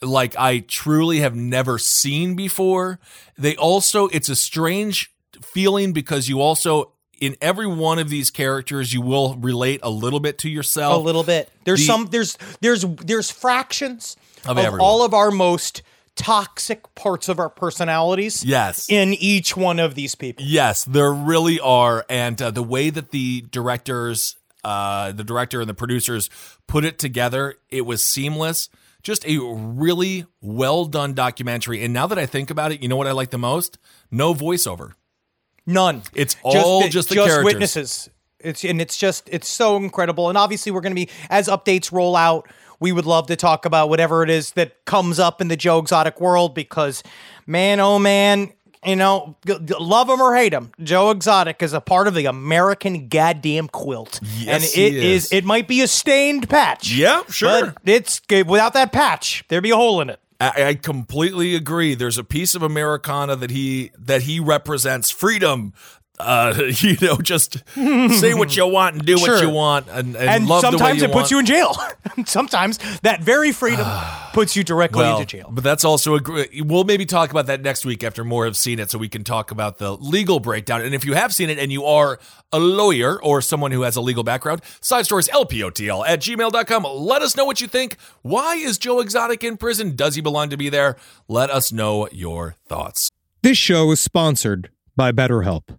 like I truly have never seen before. They also, it's a strange feeling because you also, in every one of these characters, you will relate a little bit to yourself. a little bit. There's The- some. There's there's there's fractions Of of, all of our most toxic parts of our personalities. Yes. In each one of these people. Yes, there really are, and uh, the way that the directors, uh, the director and the producers put it together, it was seamless. Just a really well done documentary. And now that I think about it, you know what I like the most? No voiceover. None. It's all just the characters. witnesses. It's and it's just it's so incredible. And obviously, we're going to be as updates roll out. We would love to talk about whatever it is that comes up in the Joe Exotic world because, man, oh man, you know, love him or hate him, Joe Exotic is a part of the American goddamn quilt, Yes, and he it is. is. It might be a stained patch. Yeah, sure. But it's without that patch, there'd be a hole in it. I, I completely agree. There's a piece of Americana that he that he represents freedom. Uh, you know, just say what you want and do what you want, and, and, and love the way sometimes you it puts want. you in jail. sometimes that very freedom puts you directly well, into jail. But that's also a gr- we'll maybe talk about that next week after more have seen it so we can talk about the legal breakdown. And if you have seen it and you are a lawyer or someone who has a legal background, side stories LPOTL at gmail.com. Let us know what you think. Why is Joe Exotic in prison? Does he belong to be there? Let us know your thoughts. This show is sponsored by BetterHelp.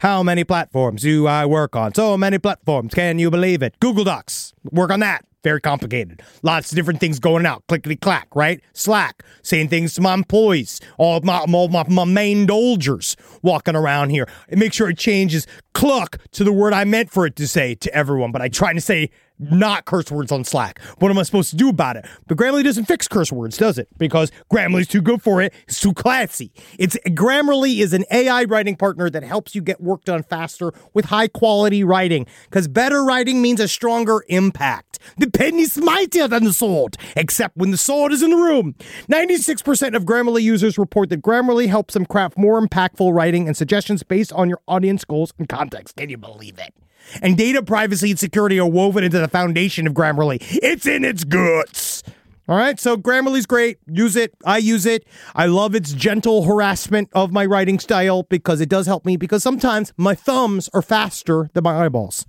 How many platforms do I work on? So many platforms. Can you believe it? Google Docs. Work on that. Very complicated. Lots of different things going out. Clickety clack, right? Slack. Saying things to my employees. All my, all my, my main dolgers walking around here. And make sure it changes cluck to the word I meant for it to say to everyone. But I try to say not curse words on Slack. What am I supposed to do about it? But Grammarly doesn't fix curse words, does it? Because Grammarly's too good for it. It's too classy. It's Grammarly is an AI writing partner that helps you get work done faster with high quality writing. Because better writing means a stronger impact. The pen is mightier than the sword, except when the sword is in the room. 96% of Grammarly users report that Grammarly helps them craft more impactful writing and suggestions based on your audience goals and context. Can you believe it? And data privacy and security are woven into the foundation of Grammarly. It's in its guts. All right, so Grammarly's great. Use it. I use it. I love its gentle harassment of my writing style because it does help me because sometimes my thumbs are faster than my eyeballs.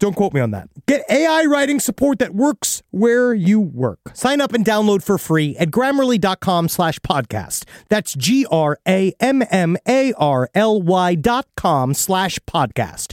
Don't quote me on that. Get AI writing support that works where you work. Sign up and download for free at grammarly.com slash podcast. That's G R A M M A R L Y dot com slash podcast.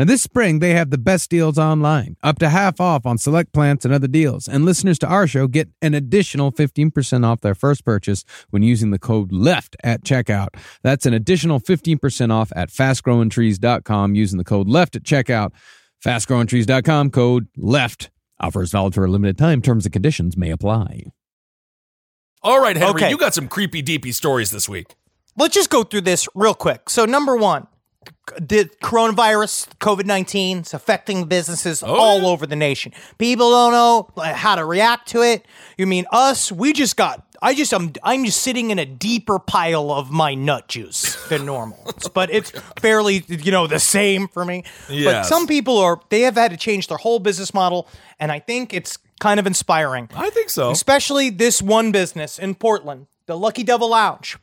Now, this spring, they have the best deals online, up to half off on select plants and other deals. And listeners to our show get an additional 15% off their first purchase when using the code LEFT at checkout. That's an additional 15% off at fastgrowingtrees.com using the code LEFT at checkout. Fastgrowingtrees.com, code LEFT. Offers valid for a limited time. Terms and conditions may apply. All right, Henry, Okay. you got some creepy deepy stories this week. Let's just go through this real quick. So, number one, the coronavirus, COVID 19, it's affecting businesses oh, all yeah. over the nation. People don't know how to react to it. You mean us? We just got. I just I'm I'm just sitting in a deeper pile of my nut juice than normal. but it's oh, fairly you know the same for me. But some people are they have had to change their whole business model, and I think it's kind of inspiring I think so. especially this one business in Portland, the Lucky Devil Lounge.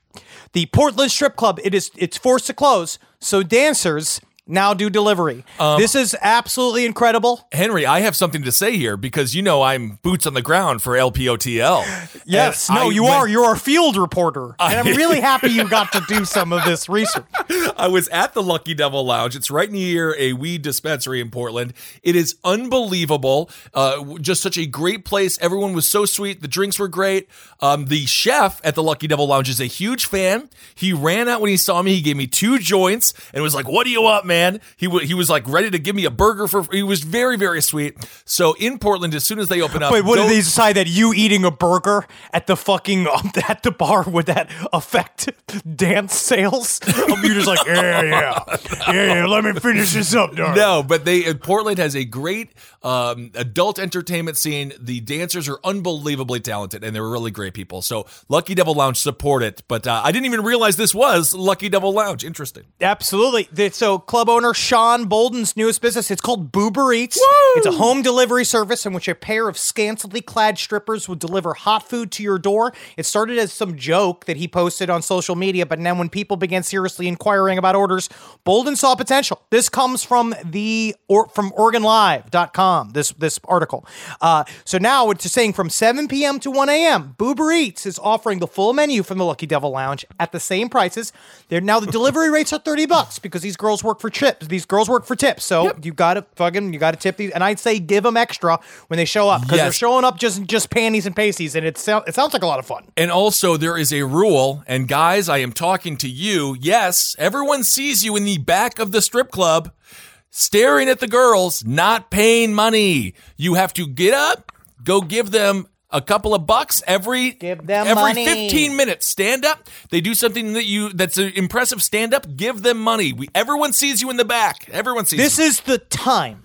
The Portland Strip Club, it is it's forced to close, so dancers now do delivery. Um, this is absolutely incredible. Henry, I have something to say here because you know I'm boots on the ground for LPOTL. Yes, And no, I you went- are. You're a field reporter, and I'm really happy you got to do some of this research. I was at the Lucky Devil Lounge. It's right near a weed dispensary in Portland. It is unbelievable. Uh, just such a great place. Everyone was so sweet. The drinks were great. Um, the chef at the Lucky Devil Lounge is a huge fan. He ran out when he saw me. He gave me two joints and was like, "What do you want, man?" Fan. He w- he was like ready to give me a burger for. He was very very sweet. So in Portland, as soon as they open up, Wait, what go- did they decide that you eating a burger at the fucking um, at the bar would that affect dance sales? Um, You're just like, yeah, yeah, yeah, yeah. Let me finish this up, darling. No, but they uh, Portland has a great um, adult entertainment scene. The dancers are unbelievably talented, and they're really great people. So Lucky Devil Lounge support it. But uh, I didn't even realize this was Lucky Devil Lounge. Interesting. Absolutely. So, club owner Shon Boulden's newest business, it's called Boober Eats. It's a home delivery service in which a pair of scantily clad strippers would deliver hot food to your door. It started as some joke that he posted on social media, but now when people began seriously inquiring about orders, Bolden saw potential. This comes from the or from OregonLive.com. This this article. Uh, so now it's saying from 7 p.m. to 1 a.m. Boober Eats is offering the full menu from the Lucky Devil Lounge at the same prices. They're now the delivery rates are 30 bucks because these girls work for chips. These girls work for tips. So you gotta fucking you gotta tip these. And I'd say give them extra when they show up because they're showing up just just panties and pasties, and it sounds it sounds like a lot of fun. And also, there is a rule. And guys, I am talking to you. Yes, everyone sees you in the back of the strip club, staring at the girls, not paying money. You have to get up, go give them a couple of bucks every Give them every money. 15 minutes. Stand up. They do something that you that's an impressive. Stand up. Give them money. We, everyone sees you in the back. Everyone sees. This you. is the time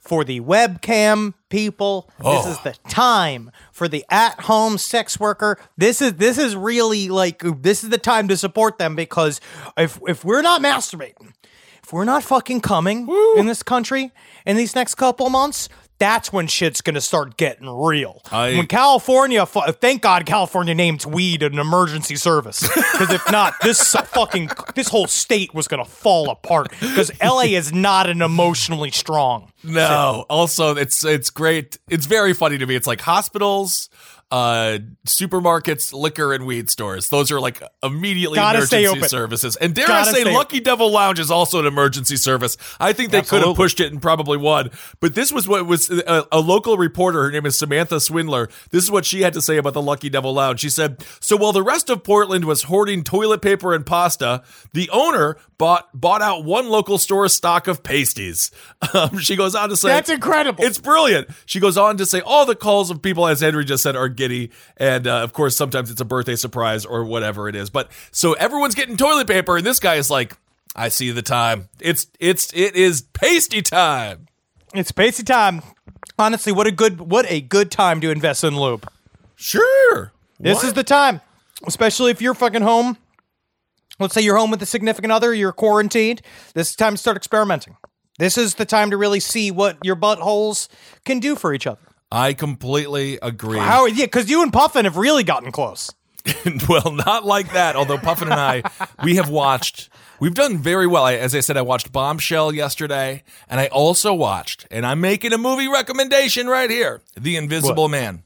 for the webcam people. This Oh. is the time for the at-home sex worker. This is this is really like this is the time to support them because if if we're not masturbating, if we're not fucking coming in this country in these next couple months, that's when shit's gonna start getting real. I- when California, thank God, California named weed an emergency service because if not, this fucking this whole state was gonna fall apart because LA is not an emotionally strong. No. Also, it's it's great. It's very funny to me. It's like hospitals, uh, supermarkets, liquor, and weed stores. Those are like immediately Gotta stay emergency open. services. And dare Gotta I say, stay- Lucky Devil Lounge is also an emergency service. I think they could have pushed it and probably won. But this was what was a, a local reporter. Her name is Samantha Swindler. This is what she had to say about the Lucky Devil Lounge. She said, "So while the rest of Portland was hoarding toilet paper and pasta, the owner bought bought out one local store's stock of pasties." Um, she goes on to say, That's incredible. It's brilliant. She goes on to say all the calls of people, as Henry just said, are giddy, and uh, of course sometimes it's a birthday surprise or whatever it is. But so everyone's getting toilet paper, and this guy is like, "I see the time. It's it's it is pasty time." It's pasty time. Honestly, what a good what a good time to invest in lube. Sure, This What? is the time, especially if you're fucking home. Let's say you're home with a significant other, you're quarantined. This is time to start experimenting. This is the time to really see what your buttholes can do for each other. I completely agree. How? Yeah, because you and Puffin have really gotten close. well, not like that. Although Puffin and I, we have watched. We've done very well. I, as I said, I watched Bombshell yesterday, and I also watched, and I'm making a movie recommendation right here: The Invisible Man.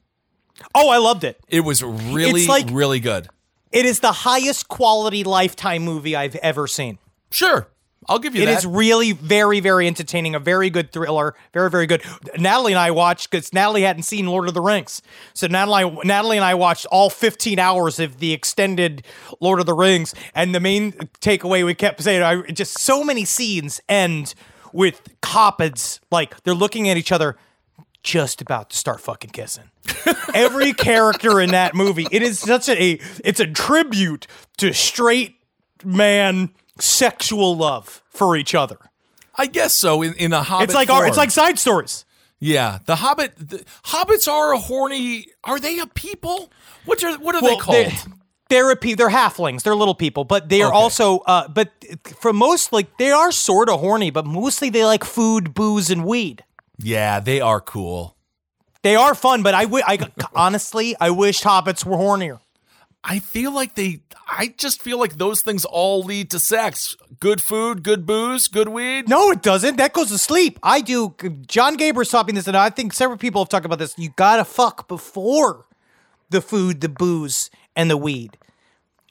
Oh, I loved it. It was really, It's like- really good. It is the highest quality lifetime movie I've ever seen. Sure, I'll give you It that. is really very, very entertaining. A very good thriller. Very, very good. Natalie and I watched because Natalie hadn't seen Lord of the Rings, so Natalie, Natalie and I watched all 15 hours of the extended Lord of the Rings. And the main takeaway we kept saying, I just so many scenes end with Coppids like they're looking at each other, just about to start fucking kissing. Every character in that movie, it is such a, it's a tribute to straight man sexual love for each other. I guess so. In, in a Hobbit, It's like our, it's like side stories. yeah. The Hobbit, the, hobbits are a horny. Are they a people? What are what are they Well, called? They're, they're a pe- they're halflings. They're little people, but they are Okay. also. Uh, but for most, like they are sort of horny, but mostly they like food, booze, and weed. yeah, they are cool. They are fun, but I wi- I honestly I wish hobbits were hornier. I feel like they. I just feel like those things all lead to sex. Good food, good booze, good weed. No, it doesn't. That goes to sleep. I do. John Gaber's talking this, and I think several people have talked about this. You gotta fuck before the food, the booze, and the weed.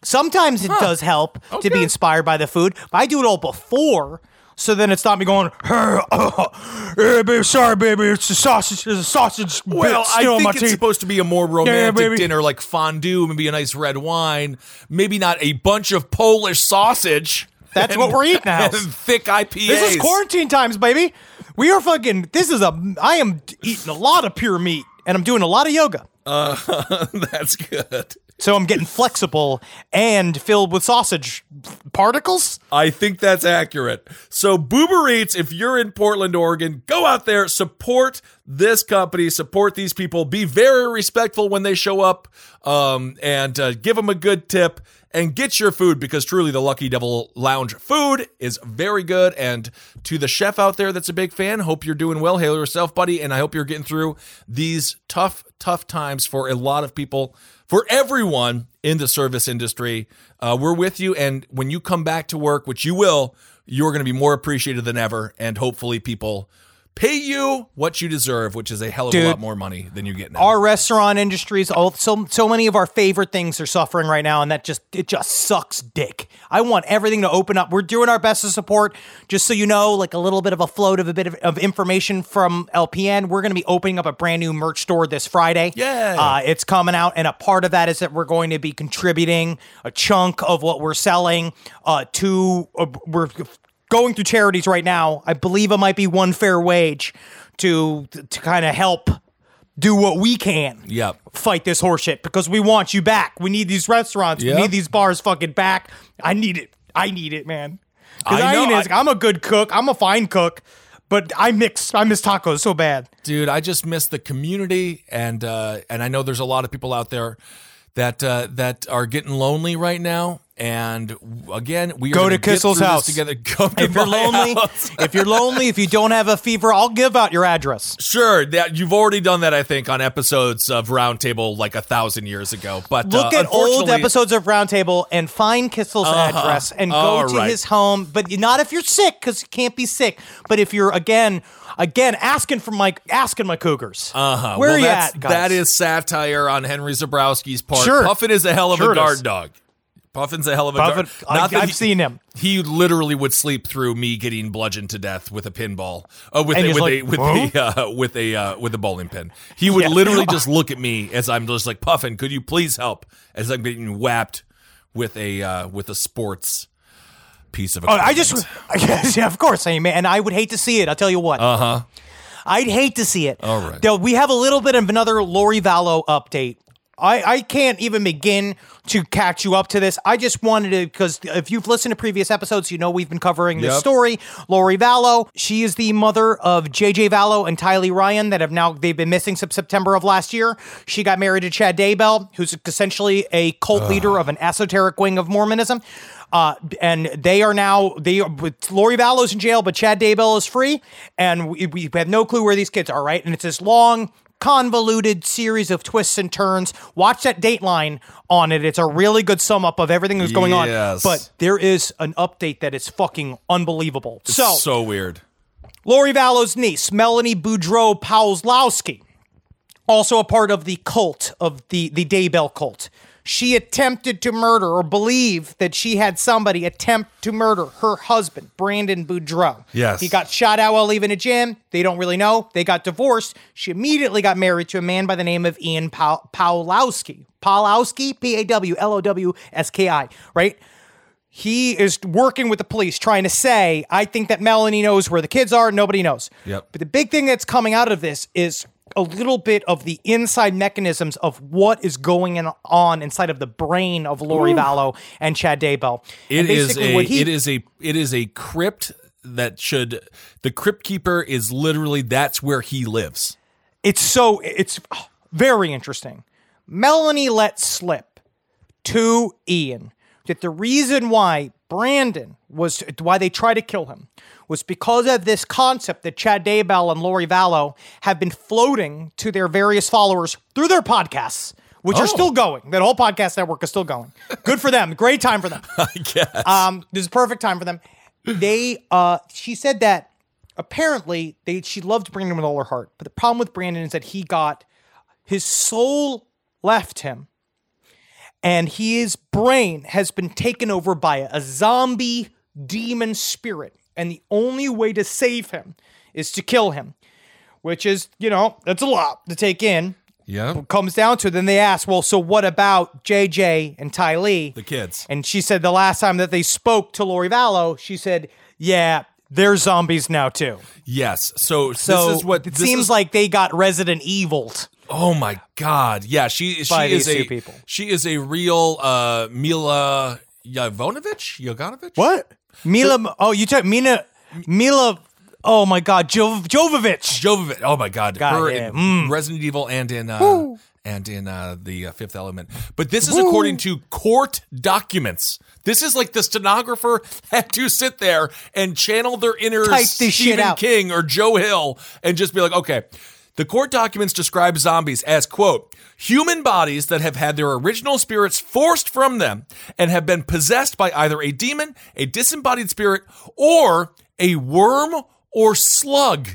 Sometimes it does help to be inspired by the food, but I do it all before. So then it's not me going, hey, uh, hey, baby, sorry, baby, it's a sausage, it's a sausage Well, I think it's teeth. supposed to be a more romantic baby. dinner, like fondue, maybe a nice red wine, maybe not a bunch of Polish sausage. That's what we're eating now. thick IPAs. This is quarantine times, baby. We are fucking. This is a. I am eating a lot of pure meat, and I'm doing a lot of yoga. Uh, that's good. So I'm getting flexible and filled with sausage particles. I think that's accurate. So, Boober Eats, if you're in Portland, Oregon, go out there, support this company, support these people, be very respectful when they show up, um, and uh, give them a good tip and get your food because truly the Lucky Devil Lounge food is very good. And to the chef out there that's a big fan, hope you're doing well. Hail yourself, buddy. And I hope you're getting through these tough, tough times for a lot of people, for everyone in the service industry. Uh, we're with you. And when you come back to work, which you will, you're going to be more appreciated than ever. And hopefully people pay you what you deserve, which is a hell of a lot more money than you get now. Our restaurant industries, all so so many of our favorite things are suffering right now, and that just it just sucks dick. I want everything to open up. We're doing our best to support. Just so you know, like a little bit of a float of a bit of, of information from LPN. We're going to be opening up a brand new merch store this Friday. Yeah. uh, it's coming out, and a part of that is that we're going to be contributing a chunk of what we're selling uh, to. Uh, we're going through charities right now. I believe it might be one fair wage to to kind of help do what we can. Yep. Fight this horseshit because we want you back. We need these restaurants. Yep. We need these bars fucking back. I need it. I need it, man. Because I I, know, I- I'm a good cook. I'm a fine cook, but I mix. I miss tacos so bad. dude i just miss the community and uh and i know there's a lot of people out there that uh that are getting lonely right now and again we Go to get Kissel's this house. together go to If you're lonely, if you're lonely, if you don't have a fever, I'll give out your address. sure that you've already done that i think on episodes of roundtable like a thousand years ago but Look uh, at old episodes of Roundtable and find Kissel's Uh-huh. address and go to right. his home. But not if you're sick, because you can't be sick. But if you're again, again asking for my asking my cougars. uh-huh Where well, are you at? Guys? that is satire on henry zebrowski's part Sure. puffin is a hell of Sure a guard dog Puffin's a hell of a Puffin- guard. I- Not that I've he- seen him. He literally would sleep through me getting bludgeoned to death with a pinball, uh, with a, with, like, a, with a uh, with a uh, with a bowling pin. He would Yeah. literally just look at me as I'm just like Puffin. Could you please help? As I'm getting whapped with a uh, with a sports piece of. Oh, I just, yeah, of course, I mean, and I would hate to see it. I'll tell you what. uh huh. I'd hate to see it. All right. Though we have a little bit of another Lori Vallow update. I, I can't even begin to catch you up to this. I just wanted to, because if you've listened to previous episodes, you know we've been covering this Yep. story. Lori Vallow, she is the mother of JJ Vallow and Tylee Ryan that have now, they've been missing since September of last year. She got married to Chad Daybell, who's essentially a cult leader of an esoteric wing of Mormonism. Uh, and they are now they Lori Vallow's in jail, but Chad Daybell is free, and we, we have no clue where these kids are. Right, and it's this long, convoluted series of twists and turns. Watch that Dateline on it; it's a really good sum up of everything that's going Yes. on. But there is an update that is fucking unbelievable. so, so weird. Lori Vallow's niece, Melanie Boudreau Pawlowski, also a part of the cult of the the Daybell cult. She attempted to murder or believe that she had somebody attempt to murder her husband, Brandon Boudreau. Yes. He got shot out while leaving a gym. They don't really know. They got divorced. She immediately got married to a man by the name of Ian Paw- Pawlowski. Pawlowski? P A W L O W S K I, right? he is working with the police trying to say, I think that Melanie knows where the kids are. Nobody knows. Yep. But the big thing that's coming out of this is a little bit of the inside mechanisms of what is going on inside of the brain of Lori Vallow and Chad Daybell. It And is a what he- it is a it is a crypt that should the crypt keeper is literally that's where he lives. it's so it's oh, very interesting. Melanie let slip to Ian that the reason why Brandon was why they tried to kill him was because of this concept that Chad Daybell and Lori Vallow have been floating to their various followers through their podcasts, which Oh. are still going. That whole podcast network is still going. Good for them. Great time for them. I guess. Um, this is a perfect time for them. They, uh, she said that apparently they she loved Brandon with all her heart, but the problem with Brandon is that he got his soul left him, and his brain has been taken over by a zombie demon spirit, and the only way to save him is to kill him, which is you know that's a lot to take in. Yeah. comes down to it, then they ask, well, so what about JJ and Tylee? The kids. And she said the last time that they spoke to Lori Vallow, she said, yeah, they're zombies now too. Yes. So, So this is what it seems is- like they got Resident Evil. Oh my God! Yeah, she she is a people. she is a real uh, Mila Jovanovic. Jovanovic. What? Mila, oh, you took Mina, Mila, oh my God, Jov- Jovovich. Jovovich. Oh my God! God, Her yeah. in Mm. Resident Evil and in uh, and in uh, the uh, Fifth Element. But this is according to court documents. This is like the stenographer had to sit there and channel their inner Type Stephen. King or Joe Hill and just be like, okay. The court documents describe zombies as, quote, human bodies that have had their original spirits forced from them and have been possessed by either a demon, a disembodied spirit, or a worm or slug.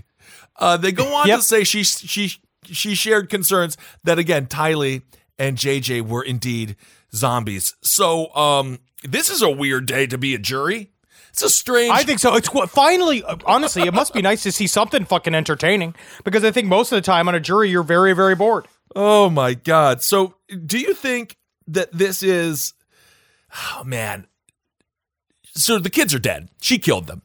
Uh, they go on Yep. to say she she she shared concerns that again Tylee and JJ were indeed zombies. So um, this is a weird day to be a jury. It's a strange. I think so. It's finally, uh, honestly, it must be nice to see something fucking entertaining because I think most of the time on a jury, you're very, very bored. Oh my god. So do you think that this is oh man. So the kids are dead. She killed them.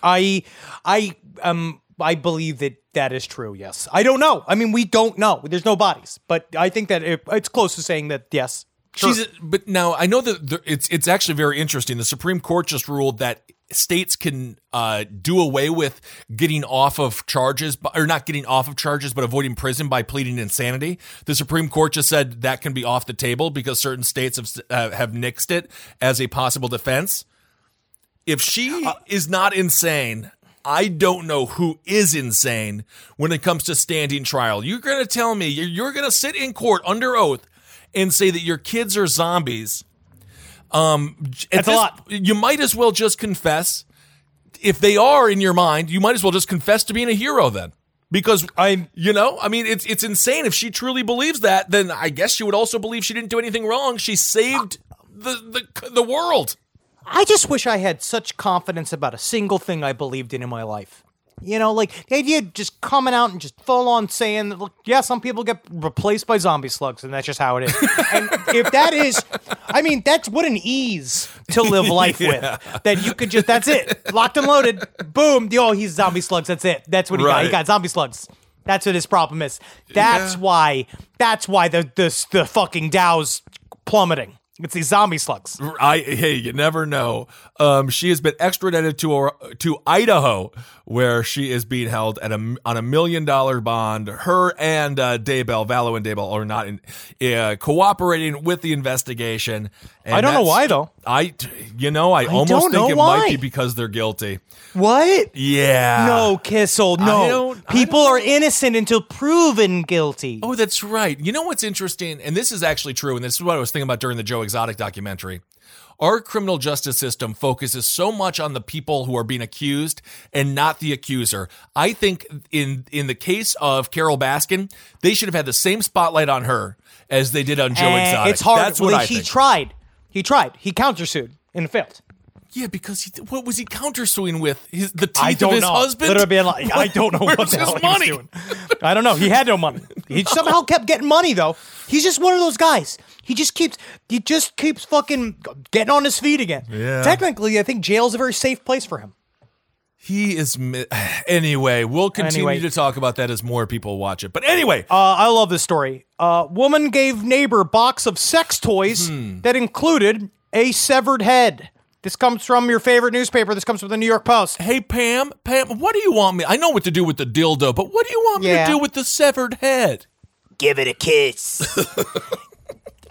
I, I, um, I believe that that is true. Yes, I don't know. I mean, we don't know. There's no bodies, but I think that it, it's close to saying that yes. Sure. She's but now I know that it's it's actually very interesting. The Supreme Court just ruled that states can uh, do away with getting off of charges, or not getting off of charges, but avoiding prison by pleading insanity. The Supreme Court just said that can be off the table because certain states have uh, have nixed it as a possible defense. If she is not insane, I don't know who is insane when it comes to standing trial. You're going to tell me you're, you're going to sit in court under oath and say that your kids are zombies. Um, at That's a lot. You might as well just confess. If they are in your mind, you might as well just confess to being a hero then. Because I'm- you know, I mean, it's it's insane. If she truly believes that, then I guess she would also believe she didn't do anything wrong. She saved the the the world. I just wish I had such confidence about a single thing I believed in in my life. You know, like the idea of just coming out and just full on saying that, look, yeah, some people get replaced by zombie slugs, and that's just how it is. and if that is, I mean, that's what an ease to live life with. That you could just, that's it, locked and loaded, boom, oh, he's zombie slugs, that's it. That's what he got. He got zombie slugs. That's what his problem is. That's Yeah. why, that's why the, the, the fucking Dow's plummeting. It's these zombie slugs. I hey, you never know. Um, she has been extradited to to Idaho, where she is being held at a on a million dollar bond. Her and uh, Daybell, Vallow and Daybell are not in, uh, cooperating with the investigation. I don't know why, though. I, you know, I, almost think it why. might be because they're guilty. What? Yeah. No, Kissel, no. People are innocent until proven guilty. Oh, that's right. You know what's interesting? And this is actually true. And this is what I was thinking about during the Joe Exotic documentary. Our criminal justice system focuses so much on the people who are being accused and not the accuser. I think in in the case of Carole Baskin, they should have had the same spotlight on her as they did on Joe Eh, Exotic. It's hard. That's what well, I he think. tried. He tried. He countersued and failed. yeah, because he, what was he countersuing with? His, the teeth I don't of his know. husband? Literally like, I don't know what the his hell money? he was doing. I don't know. He had no money. He somehow kept getting money though. He's just one of those guys. He just keeps. He just keeps fucking getting on his feet again. Yeah. Technically, I think jail's is a very safe place for him. He is. Mi- anyway, we'll continue Anyway. to talk about that as more people watch it. But anyway, Uh, I love this story. Uh, woman gave neighbor box of sex toys Hmm. that included a severed head. This comes from your favorite newspaper. This comes from the New York Post. Hey Pam, Pam, what do you want me? I know what to do with the dildo, but what do you want me Yeah. to do with the severed head? give it a kiss.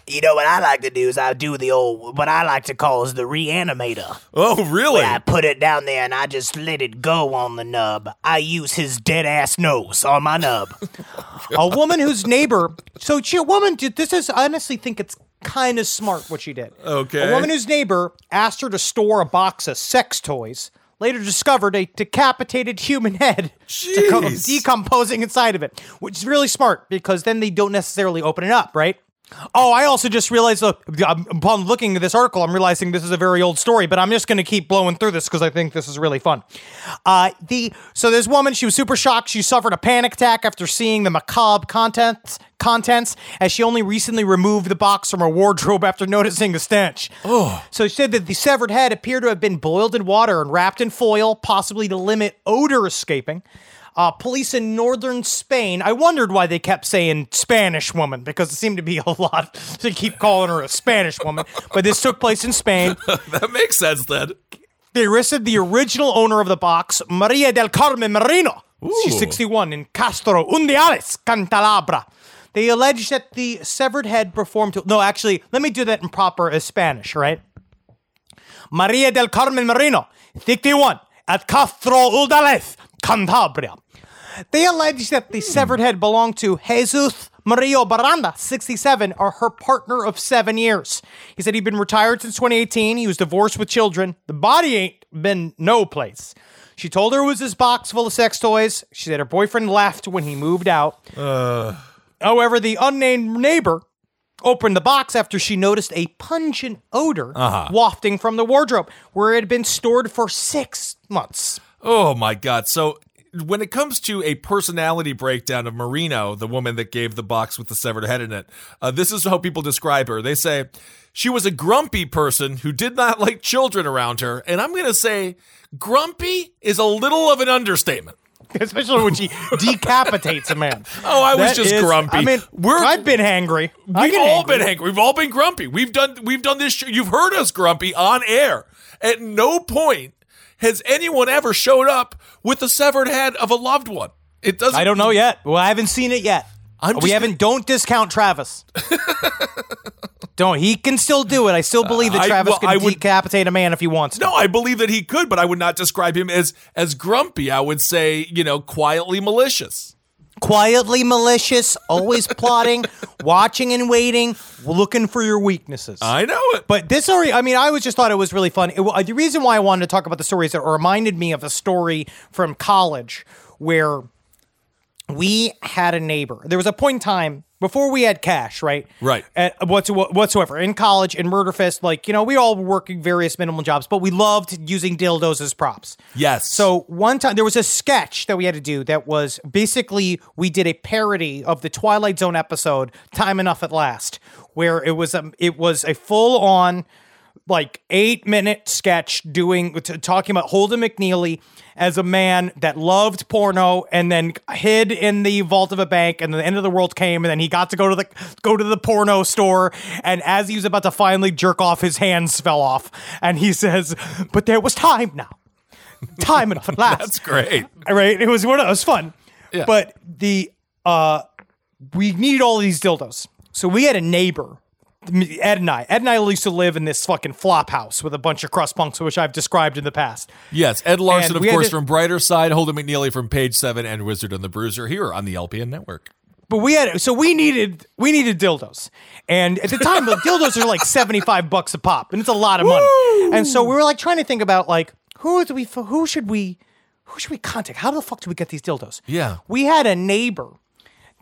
you know what I like to do is I do the old what I like to call is the reanimator. Oh, really? I put it down there and I just let it go on the nub. I use his dead ass nose on my nub. a woman whose neighbor. So she, a woman. did- This is. I honestly think it's kind of smart what she did. Okay. A woman whose neighbor asked her to store a box of sex toys. Later discovered a decapitated human head deco- decomposing inside of it, which is really smart because then they don't necessarily open it up, right? Oh, I also just realized uh, upon looking at this article, I'm realizing this is a very old story, but I'm just going to keep blowing through this because I think this is really fun. Uh, the so this woman, she was super shocked. She suffered a panic attack after seeing the macabre contents contents, as she only recently removed the box from her wardrobe after noticing the stench. Oh, so she said that the severed head appeared to have been boiled in water and wrapped in foil, possibly to limit odor escaping. Uh, police in northern Spain. I wondered why they kept saying Spanish woman because it seemed to be a lot to keep calling her a Spanish woman. But this took place in Spain. that makes sense then. They arrested the original owner of the box, Maria del Carmen Marino. She's 61 in Castro Undiales, Cantalabra. They alleged that the severed head performed to. No, actually, let me do that in proper Spanish, right? Maria del Carmen Marino, 61, at Castro Urdiales, Cantabria. They allege that the severed head belonged to Jesus Mario Baranda, 67, or her partner of seven years. He said he'd been retired since 2018. He was divorced with children. The body ain't been no place. She told her it was his box full of sex toys. She said her boyfriend left when he moved out. However, the unnamed neighbor opened the box after she noticed a pungent odor uh-huh. wafting from the wardrobe where it had been stored for six months. Oh my god. So when it comes to a personality breakdown of Marino, the woman that gave the box with the severed head in it, uh, this is how people describe her. They say she was a grumpy person who did not like children around her. And I'm going to say grumpy is a little of an understatement. Especially when she decapitates a man. Oh, I was That just is- grumpy. I mean, We're- I've been hangry. We've all angry. been angry. We've all been grumpy. We've done we've done this. Show. You've heard us grumpy on air. At no point has anyone ever showed up with the severed head of a loved one. It doesn't. I don't know yet. Well, I haven't seen it yet. I'm we haven't. Don't discount Travis. don't. He can still do it. I still believe that I- Travis well, can I would- decapitate a man if he wants. to. No, I believe that he could, but I would not describe him as as grumpy. I would say, you know, quietly malicious. Quietly malicious, always plotting, watching and waiting, looking for your weaknesses. I know it. But this story, I mean, I was just thought it was really fun. It, wa- the reason why I wanted to talk about the story is that it reminded me of a story from college where we had a neighbor. There was a point in time before we had cash, right? Right. At whatsoever in college in Murderfist, like you know, we all were working various minimal jobs, but we loved using dildos as props. Yes. So one time there was a sketch that we had to do that was basically we did a parody of the Twilight Zone episode "Time Enough at Last," where it was a it was a full on like eight minute sketch doing talking about Holden McNeely as a man that loved porno and then hid in the vault of a bank and the end of the world came and then he got to go to the go to the porno store and as he was about to finally jerk off his hands fell off and he says but there was time now time enough at last That's great. right? It was one of it was fun. Yeah. But the uh we needed all these dildos. So we had a neighbor, Ed and I. Ed and I used to live in this fucking flop house with a bunch of crust punks, which I've described in the past. Yes, Ed Larson, And of course, to- from Brighter Side, Holden McNeely from Page Seven, and Wizard and the Bruiser here on the LPN Network. But we had so we needed we needed dildos. And at the time the dildos are like 75 bucks a pop and it's a lot of money. And so we were like trying to think about like who do we who should we who should we contact? How the fuck do we get these dildos? Yeah. We had a neighbor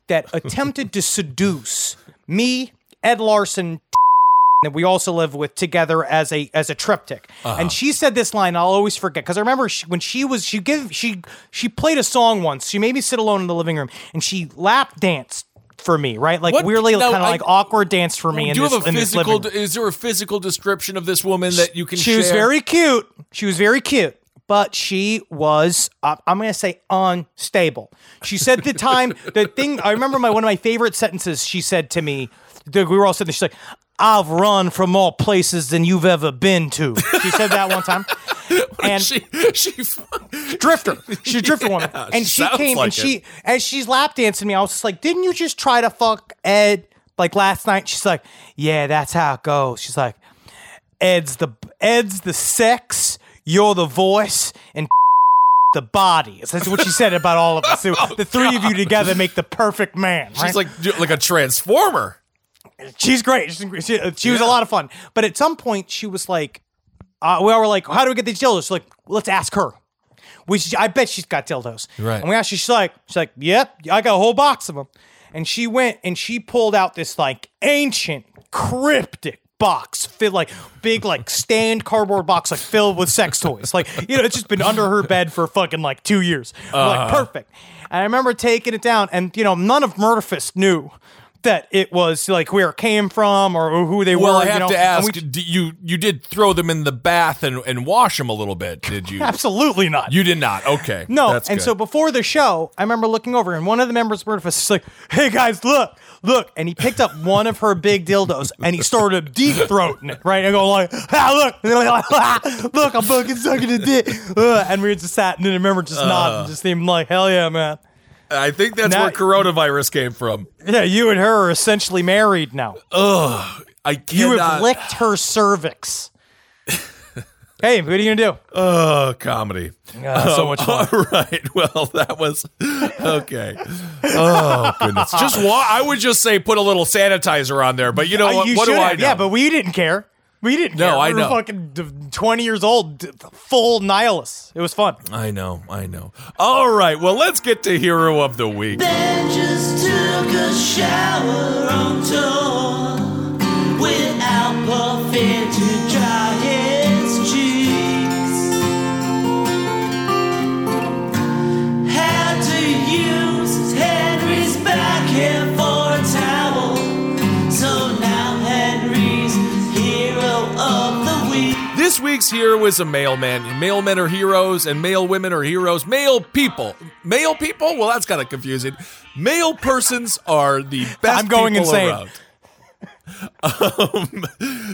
that attempted to seduce me, Ed Larson, that we also live with together as a as a triptych. And she said this line I'll always forget because I remember she, when she was she give she she played a song once. She made me sit alone in the living room and she lap danced for me, right? Like What- weirdly kind of like awkward dance for me in Do you this, have a in this living physical? Is there a physical description of this woman that you can? She was very cute. She was very cute, but she was uh, I'm going to say unstable. She said the time the thing I remember my one of my favorite sentences she said to me. We were all sitting there. She's like, "I've run from more places than you've ever been to." She said that one time. and she she drifter. She's a drifter woman. Yeah, And she came like and it. she as she's lap dancing me, I was just like, Didn't you just try to fuck Ed like last night? She's like, Yeah, that's how it goes. She's like, Ed's the Ed's the sex, you're the voice, and the body. That's what she said about all of us. So oh, the three of you together make the perfect man. She's like like a transformer. She's great. She's, she, she was a lot of fun. But at some point, she was like, uh, we all were like, how do we get these dildos? She's like, let's ask her. Which I bet she's got dildos. Right. And we asked her, she's like, she's like, yep, I got a whole box of them. and she went and she pulled out this like ancient cryptic box fit like big like stand cardboard box like filled with sex toys like you know it's just been under her bed for fucking like two years I'm like Uh-huh. perfect and i remember taking it down and you know none of murderfist knew that it was like where it came from or who they Well, were I you have know, to we ask. d you you did throw them in the bath and, and wash them a little bit, did you? Absolutely not. You did not. Okay. No, and good. so before the show, I remember looking over, and one of the members of Murderfist is like, "Hey guys, look, look!" And he picked up one of her big dildos and he started deep throating it, right? And go like, "Ah, look, like, look, I'm fucking sucking a dick," Uh, and we just sat, and then I remember just nodding, just seemed like, "Hell yeah, man!" I think that's Now- where coronavirus came from. Yeah, you and her are essentially married now. Ugh. I You have licked her cervix. hey, what are you gonna do? Oh, comedy. Ah, so much fun. All right. Well, that was okay. Oh goodness. Just wa- I would just say put a little sanitizer on there, but you know Uh, what? you what do I have. know? Yeah, but we didn't care. We didn't No, care. I we know. fucking 20 years old, full nihilists. It was fun. I know. I know. All right. Well, let's get to hero of the week. Ben just took a shower on tour without puffing to dry his cheeks. Had to use Henry's back hair This week's hero is a mailman. Male men are heroes and male women are heroes. Male people. Male people? Well, that's kind of confusing. Male persons are the best I'm going people insane. around. Um,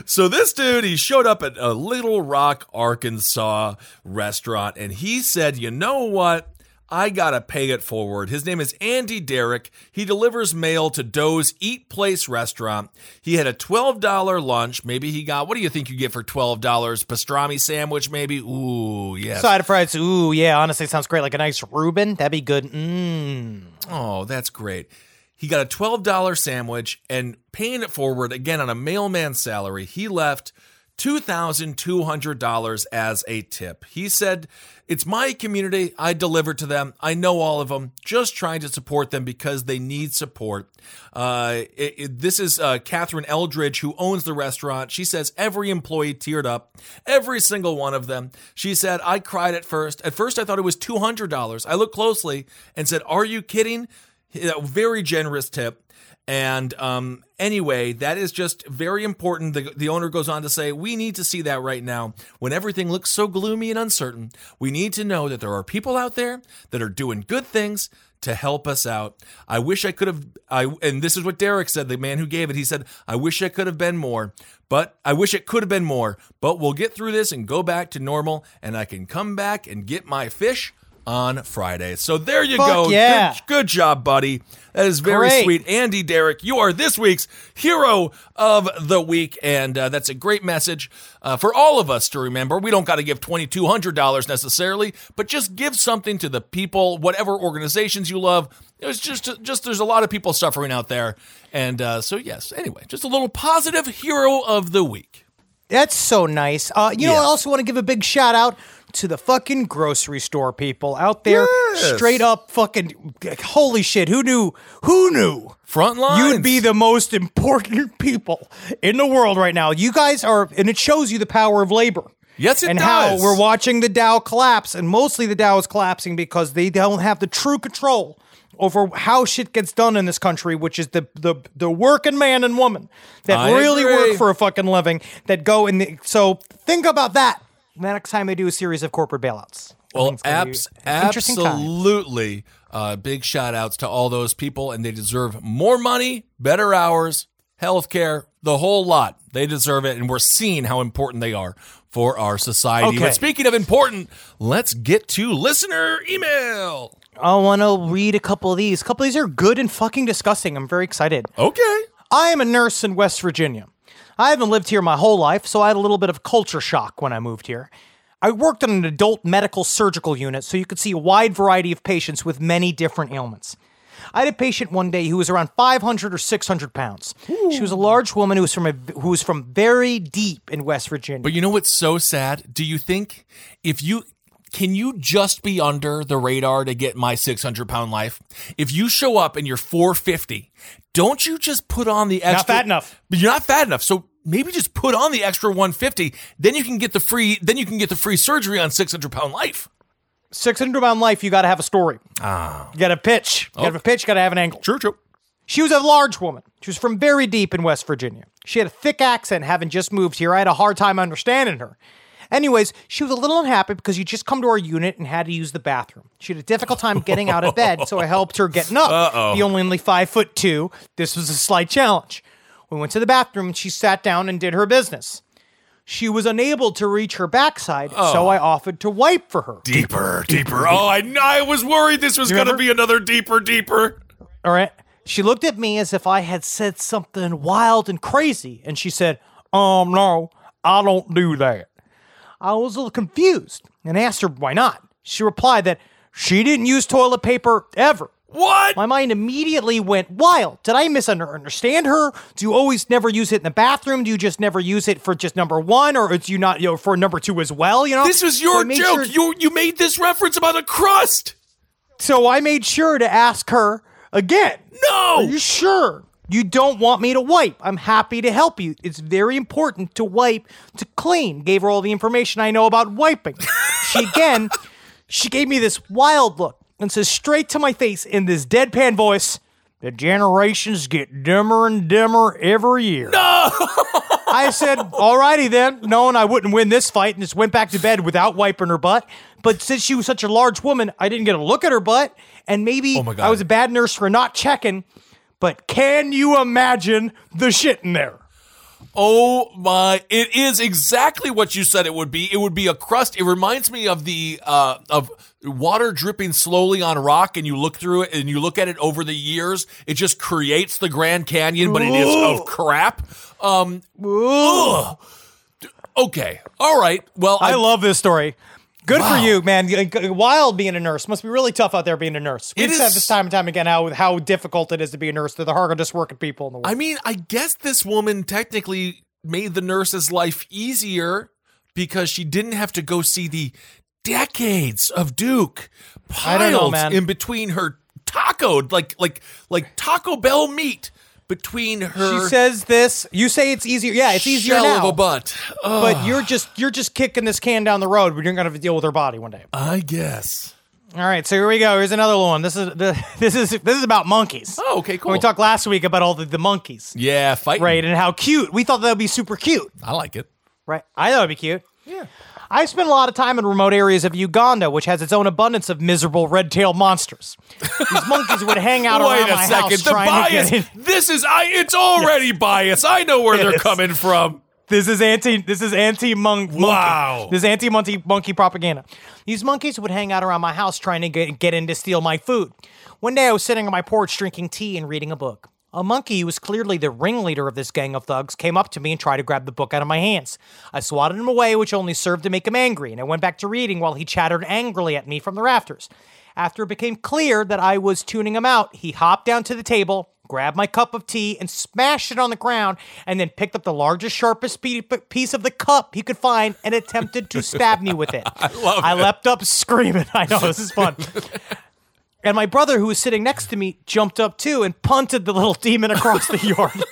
so this dude, he showed up at a Little Rock, Arkansas restaurant and he said, "You know what? I gotta pay it forward. His name is Andy Derrick. He delivers mail to Doe's Eat Place restaurant. He had a $12 lunch. Maybe he got, what do you think you get for $12? Pastrami sandwich, maybe? Ooh, yes. Side of fries. Ooh, yeah, honestly, sounds great. Like a nice Reuben. That'd be good. Mmm. Oh, that's great. He got a $12 sandwich and paying it forward again on a mailman salary. He left $2,200 as a tip. He said, It's my community. I deliver to them. I know all of them. Just trying to support them because they need support. Uh, it- it- this is uh, Catherine Eldridge, who owns the restaurant. She says every employee teared up, every single one of them. She said, I cried at first. At first, I thought it was $200. I looked closely and said, Are you kidding? A very generous tip. And um, anyway, that is just very important. The, the owner goes on to say, We need to see that right now. When everything looks so gloomy and uncertain, we need to know that there are people out there that are doing good things to help us out. I wish I could have I and this is what Derrick said, the man who gave it. He said, "I wish I could have been more, but I wish it could have been more, but we'll get through this and go back to normal and I can come back and get my fish on Friday." So there you Fuck go. yeah. Good, good job, buddy. That is very Great. sweet. Andy Derrick, you are this week's hero of the week. And uh, that's a great message uh, for all of us to remember. We don't got to give $2,200 necessarily, but just give something to the people, whatever organizations you love. There's just, just there's a lot of people suffering out there. And uh, so, yes, anyway, just a little positive hero of the week. That's so nice. Uh, you know, I also want to give a big shout out to the fucking grocery store people out there. Yes. Straight up fucking holy shit. Who knew? Who knew? Front lines. You would be the most important people in the world right now. You guys are, and it shows you the power of labor. Yes, it and does. how we're watching the Dow collapse, and mostly the Dow is collapsing because they don't have the true control over how shit gets done in this country, which is the the the working man and woman that I really agree. work for a fucking living that go in. The, so think about that next time they do a series of corporate bailouts. Well, think it's gonna be abs- interesting absolutely. Uh, big shout outs to all those people, and they deserve more money, better hours, health care, the whole lot. They deserve it, and we're seeing how important they are for our society. Okay. But speaking of important, let's get to listener email. I want to read a couple of these. A couple of these are good and fucking disgusting. I'm very excited. Okay. I am a nurse in West Virginia. I haven't lived here my whole life, so I had a little bit of culture shock when I moved here. I worked on an adult medical surgical unit, so you could see a wide variety of patients with many different ailments. I had a patient one day who was around 500 or 600 pounds. She was a large woman who was from a, who was from very deep in West Virginia. But you know what's so sad? Do you think if you can you just be under the radar to get my 600 pound life? If you show up and you're 450, don't you just put on the extra? Not fat enough. But you're not fat enough. So maybe just put on the extra 150. Then you can get the free. Then you can get the free surgery on 600 pound life. 600 pound life, you got to have a story. Ah. You got to pitch. You got to have a pitch, you got to have an angle. True, true. She was a large woman. She was from very deep in West Virginia. She had a thick accent, having just moved here. I had a hard time understanding her. Anyways, she was a little unhappy because you just come to our unit and had to use the bathroom. She had a difficult time getting out of bed, so I helped her getting up. Uh-oh. The only only five foot two. This was a slight challenge. We went to the bathroom and she sat down and did her business. She was unable to reach her backside, so I offered to wipe for her. Deeper, deeper. Oh, I, I was worried this was going to be another deeper, deeper. All right. She looked at me as if I had said something wild and crazy, and she said, Um, no, I don't do that. I was a little confused and asked her why not. She replied that she didn't use toilet paper ever. What? My mind immediately went wild. Did I misunderstand her? Do you always never use it in the bathroom? Do you just never use it for just number one, or do you not, you know, for number two as well? You know, This was your joke. sure- You you made this reference about a crust. so I made sure to ask her again. No. Are you sure? You don't want me to wipe. I'm happy to help you. It's very important to wipe to clean. Gave her all the information I know about wiping. she again, she gave me this wild look and says straight to my face in this deadpan voice, the generations get dimmer and dimmer every year. No! I said, alrighty then, knowing I wouldn't win this fight and just went back to bed without wiping her butt. But since she was such a large woman, I didn't get a look at her butt. And maybe Oh my God. I was a bad nurse for not checking. But can you imagine the shit in there? Oh my! It is exactly what you said it would be. It would be a crust. It reminds me of the uh, of water dripping slowly on rock, and you look through it, and you look at it over the years. It just creates the Grand Canyon, but it is of crap. Um, ugh. Okay, all right. Well, I love this story. Good Wow. for you, man. Wild being a nurse must be really tough out there being a nurse. We've said this time and time again how how difficult it is to be a nurse. They're the hardest working people in the world. I mean, I guess this woman technically made the nurse's life easier because she didn't have to go see the decades of Duke I don't know, man. in between her taco, like like like Taco Bell meat between her. she says this. You say it's easier. Yeah, it's easier shell now. of a butt. but you're just you're just kicking this can down the road. But you're gonna have to deal with her body one day. I guess. All right, so here we go. Here's another one. This is the, this is this is about monkeys. Oh, okay, cool. We talked last week about all the, the monkeys, Yeah, fight. right? And how cute. We thought that would be super cute, I like it. right? I thought it'd be cute. Yeah. I spent a lot of time in remote areas of Uganda, which has its own abundance of miserable red-tailed monsters. These monkeys would hang out Wait around my second. house The trying to bias. get in. This is I. It's already bias. I know where It they're is. coming from. This is anti. This is anti monk. Wow. This is anti monkey monkey propaganda. These monkeys would hang out around my house trying to get get in to steal my food. One day I was sitting on my porch drinking tea and reading a book. A monkey who was clearly the ringleader of this gang of thugs came up to me and tried to grab the book out of my hands. I swatted him away, which only served to make him angry, and I went back to reading while he chattered angrily at me from the rafters. After it became clear that I was tuning him out, he hopped down to the table, grabbed my cup of tea, and smashed it on the ground, and then picked up the largest, sharpest piece of the cup he could find and attempted to stab me with it. I I leapt up screaming. I know, this is fun. And my brother, who was sitting next to me, jumped up too and punted the little demon across the yard.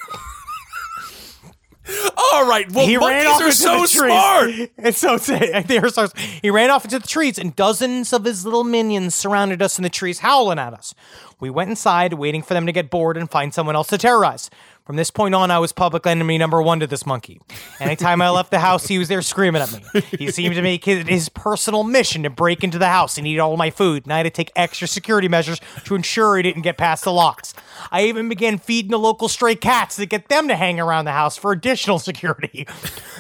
All right. Well, he ran off are into so the trees. smart. It's so they are so He ran off into the trees, and dozens of his little minions surrounded us in the trees, howling at us. We went inside, waiting for them to get bored and find someone else to terrorize. From this point on, I was public enemy number one to this monkey. Anytime I left the house, he was there screaming at me. He seemed to make it his personal mission to break into the house and eat all my food, and I had to take extra security measures to ensure he didn't get past the locks. I even began feeding the local stray cats to get them to hang around the house for additional security.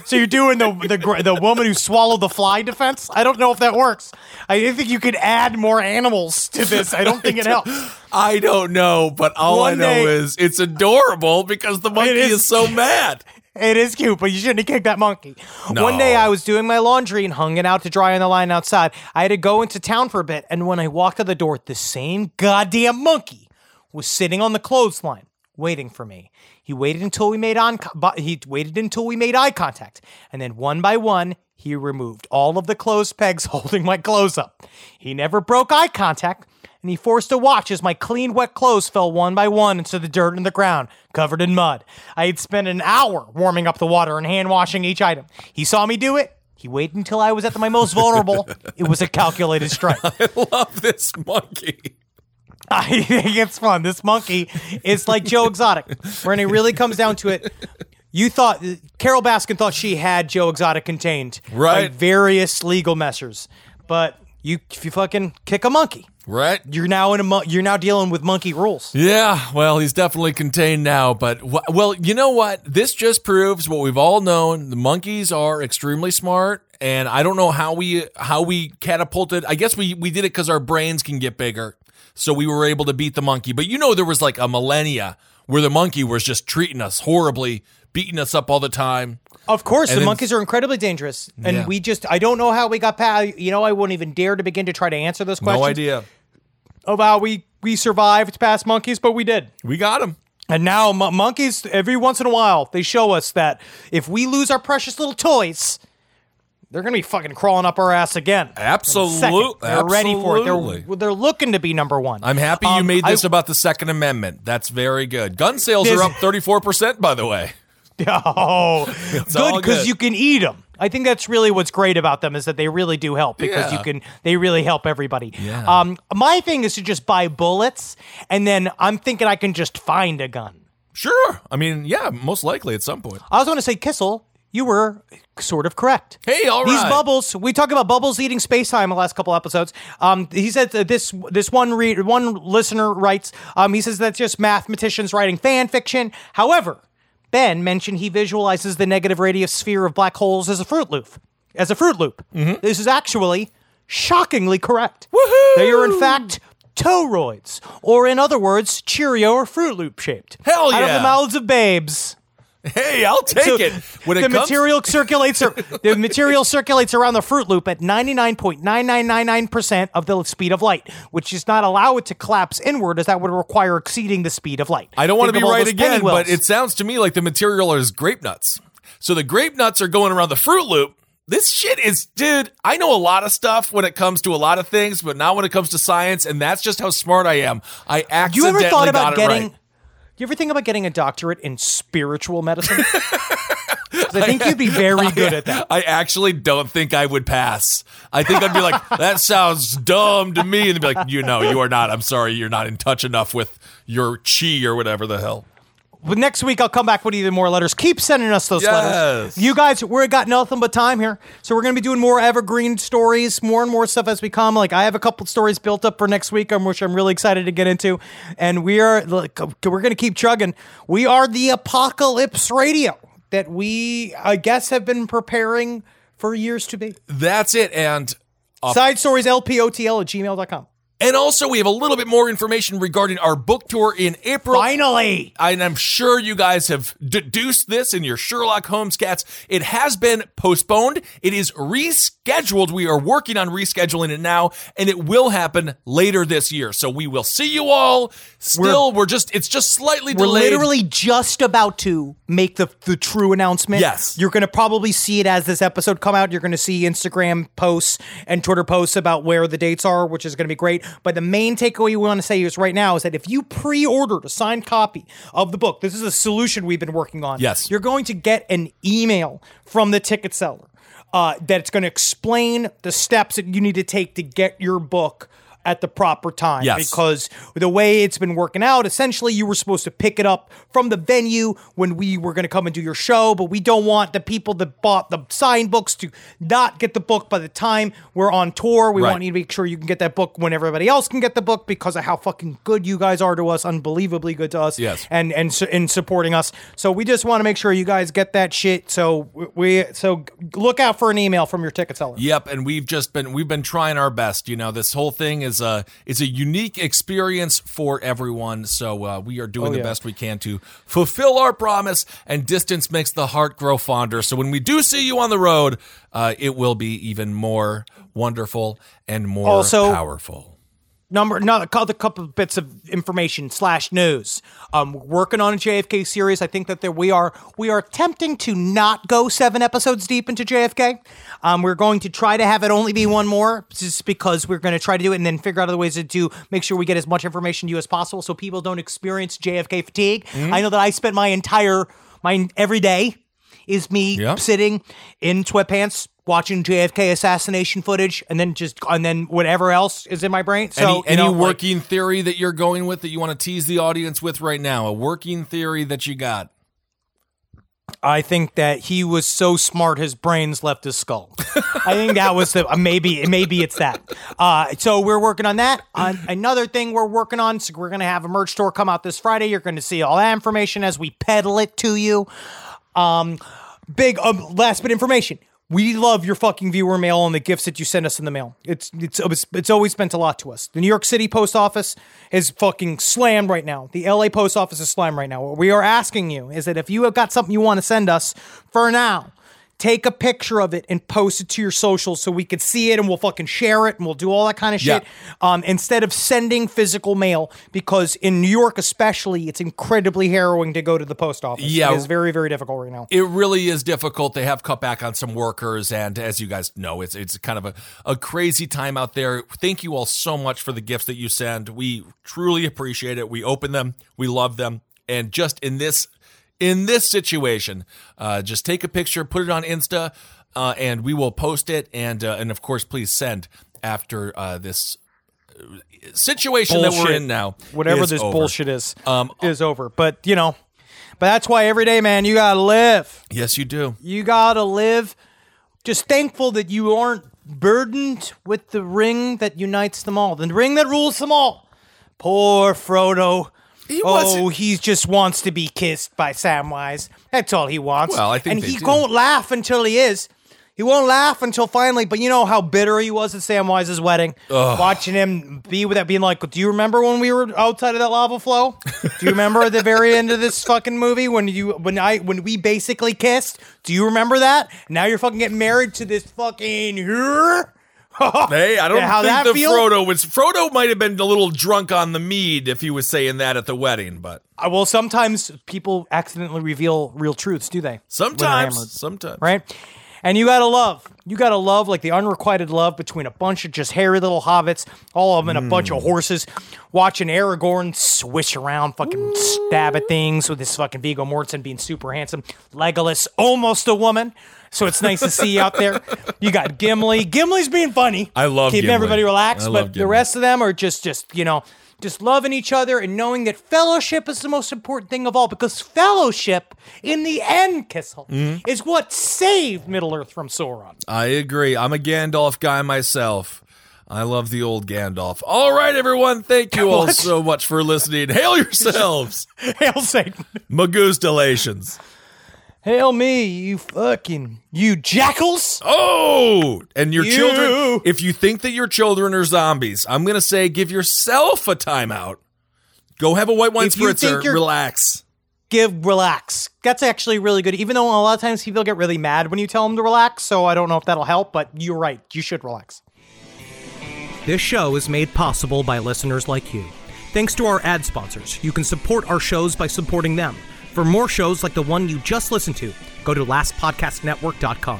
So you're doing the the the woman who swallowed the fly defense? I don't know if that works. I think you could add more animals to this. I don't think it helps. I don't know, but all I know day- is it's adorable because the monkey is- is. so mad. It is cute, but you shouldn't have kicked that monkey. No. One day I was doing my laundry and hung it out to dry on the line outside. I had to go into town for a bit, and when I walked to the door, the same goddamn monkey was sitting on the clothesline, waiting for me. He waited until we made on he waited until we made eye contact, and then one by one he removed all of the clothes pegs holding my clothes up. He never broke eye contact, and he forced to watch as my clean, wet clothes fell one by one into the dirt and the ground, covered in mud. I had spent an hour warming up the water and hand washing each item. He saw me do it. He waited until I was at my most vulnerable. it was a calculated strike. I love this monkey. I think it's fun. This monkey is like Joe Exotic. When it really comes down to it, you thought Carole Baskin thought she had Joe Exotic contained by Right. various legal measures, but you if you fucking kick a monkey, Right? you're now in a mon- you're now dealing with monkey rules. Yeah, well, he's definitely contained now, but well, you know what? This just proves what we've all known. The monkeys are extremely smart, and I don't know how we how we catapulted. I guess we we did it cuz our brains can get bigger. So we were able to beat the monkey. But you know there was like a millennia where the monkey was just treating us horribly, beating us up all the time. Of course, And the then- monkeys are incredibly dangerous, and Yeah. we just I don't know how we got past. You know, I wouldn't even dare to begin to try to answer those questions. No idea. Of how we we survived past monkeys, but we did. We got them. And now mon- monkeys, every once in a while, they show us that if we lose our precious little toys, they're gonna be fucking crawling up our ass again. in a second. They're ready for it. They're they're looking to be number one. I'm happy you Um, made this I- about the Second Amendment. That's very good. Gun sales This- are up 34%, by the way. Oh, good because you can eat them. I think that's really what's great about them is that they really do help because Yeah. you can. They really help everybody. Yeah. Um, my thing is to just buy bullets, and then I'm thinking I can just find a gun. Sure. I mean, yeah, most likely at some point. I was going to say, Kissel, you were sort of correct. Hey, all These right. bubbles, we talk about bubbles eating space time the last couple episodes. Um, he said that this this one read one listener writes, um, he says that's just mathematicians writing fan fiction. However, Ben mentioned he visualizes the negative radius sphere of black holes as a fruit loop. As a fruit loop. Mm-hmm. This is actually shockingly correct. Woohoo! They are in fact toroids, or in other words, Cheerio or Fruit Loop shaped. Hell yeah! Out of the mouths of babes. Hey, I'll take So it. When the it comes material circulates the material circulates around the Fruit Loop at 99.9999% of the speed of light, which does not allow it to collapse inward as that would require exceeding the speed of light. I don't want to be right again, but it sounds to me like the material is grape nuts. So the grape nuts are going around the Fruit Loop. This shit is, dude, I know a lot of stuff when it comes to a lot of things, but not when it comes to science, and that's just how smart I am. I you accidentally ever thought got about it getting right. You ever think about getting a doctorate in spiritual medicine? I think you'd be very good at that. I actually don't think I would pass. I think I'd be like, that sounds dumb to me. And they'd be like, you know, you are not. I'm sorry, you're not in touch enough with your chi or whatever the hell. But next week I'll come back with even more letters. Keep sending us those Yes. letters. You guys, we're got nothing but time here, so we're gonna be doing more evergreen stories, more and more stuff as we come. Like I have a couple stories built up for next week, um, which I'm really excited to get into, and we are like we're gonna keep chugging. We are the Apocalypse Radio that we, I guess, have been preparing for years to be. That's it. And Side stories lpotl at gmail.com. And also, we have a little bit more information regarding our book tour in April. Finally! And I'm sure you guys have deduced this in your Sherlock Holmes cats. It has been postponed. It is rescheduled. We are working on rescheduling it now, and it will happen later this year. So we will see you all. Still, we're, just, it's just slightly delayed. We're delayed. literally just about to make the the true announcement. Yes. You're going to probably see it as this episode come out. You're going to see Instagram posts and Twitter posts about where the dates are, which is going to be great. But the main takeaway we want to say is right now is that if you pre-ordered a signed copy of the book, this is a solution we've been working on. Yes. You're going to get an email from the ticket seller uh, it's going to explain the steps that you need to take to get your book at the proper time. Yes. Because the way it's been working out, essentially you were supposed to pick it up from the venue when we were going to come and do your show, but we don't want the people that bought the signed books to not get the book by the time we're on tour. We Right. want you to make sure you can get that book when everybody else can get the book because of how fucking good you guys are to us, unbelievably good to us. Yes. And and in supporting us. So we just want to make sure you guys get that shit. So we so look out for an email from your ticket seller. Yep, and we've just been we've been trying our best. You know, this whole thing is a is a unique experience for everyone. So uh, we are doing Oh, the yeah. best we can to fulfill our promise. And distance makes the heart grow fonder. So when we do see you on the road, uh, it will be even more wonderful and more Also- powerful. Number another other couple of bits of information slash news. Um, working on a JFK series. I think that there we are we are attempting to not go seven episodes deep into JFK. Um, we're going to try to have it only be one more, just because we're going to try to do it and then figure out other ways to do make sure we get as much information to you as possible, so people don't experience JFK fatigue. I know that I spent my entire my every day is me sitting in sweatpants watching JFK assassination footage and then just and then whatever else is in my brain. So any any know, like- working theory that you're going with that you want to tease the audience with right now? A working theory that you got? I think that he was so smart his brains left his skull. I think that was the uh, maybe maybe it's that. Uh, so we're working on that. On another thing we're working on, so we're gonna have a merch store come out this Friday. You're gonna see all that information as we peddle it to you. Um, big um, last bit information. We love your fucking viewer mail and the gifts that you send us in the mail. It's it's it's, always meant a lot to us. The New York City Post Office is fucking slammed right now. The LA Post Office is slammed right now. What we are asking you is that if you have got something you want to send us for now, take a picture of it and post it to your socials so we could see it and we'll fucking share it and we'll do all that kind of shit. Um, instead of sending physical mail, because in New York especially, it's incredibly harrowing to go to the post office. Yeah. It is very, very difficult right now. It really is difficult. They have cut back on some workers, and as you guys know, it's it's kind of a, a crazy time out there. Thank you all so much for the gifts that you send. We truly appreciate it. We open them, we love them, and just in this in this situation, uh, just take a picture, put it on Insta, uh, and we will post it. And uh, and of course, please send after uh, this uh, situation that we're in now. Whatever this over. bullshit is, Um, is over. But you know, but that's why every day, man, you gotta live. Yes, you do. You gotta live. Just thankful that you aren't burdened with the ring that unites them all, the ring that rules them all. Poor Frodo. He oh, he just wants to be kissed by Samwise. That's all he wants. Well, I think and he do. won't laugh until he is. He won't laugh until finally. But you know how bitter he was at Samwise's wedding, watching him be with that, being like, "Do you remember when we were outside of that lava flow? Do you remember at the very end of this fucking movie when you when I when we basically kissed? Do you remember that? Now you're fucking getting married to this fucking." Hey, I don't Yeah, how think that the feel? Frodo was Frodo might have been a little drunk on the mead if he was saying that at the wedding, but Uh, well, sometimes people accidentally reveal real truths, do they? Sometimes, sometimes, right? And you gotta love, you gotta love like the unrequited love between a bunch of just hairy little hobbits, all of them and a bunch of hmm. horses, watching Aragorn swish around, fucking stab at things with his fucking Viggo Mortensen being super handsome, Legolas almost a woman. So it's nice to see you out there. You got Gimli. Gimli's being funny. I love keeping Gimli. everybody relaxed, I but love the Gimli. rest of them are just, just you know, just loving each other and knowing that fellowship is the most important thing of all because fellowship in the end kissel Mm-hmm. is what saved middle earth from sauron I agree. I'm a Gandalf guy myself. I love the old Gandalf. All right, everyone. Thank you all so much for listening. Hail yourselves. hail satan Magustalations. Hail me you fucking you jackals Oh, and your You. children. If you think that your children are zombies, I'm going to say give yourself a timeout. Go have a white wine If spritzer. you're- Relax. give relax that's actually really good even though a lot of times people get really mad when you tell them to relax so i don't know if that'll help but you're right you should relax this show is made possible by listeners like you thanks to our ad sponsors you can support our shows by supporting them for more shows like the one you just listened to go to lastpodcastnetwork.com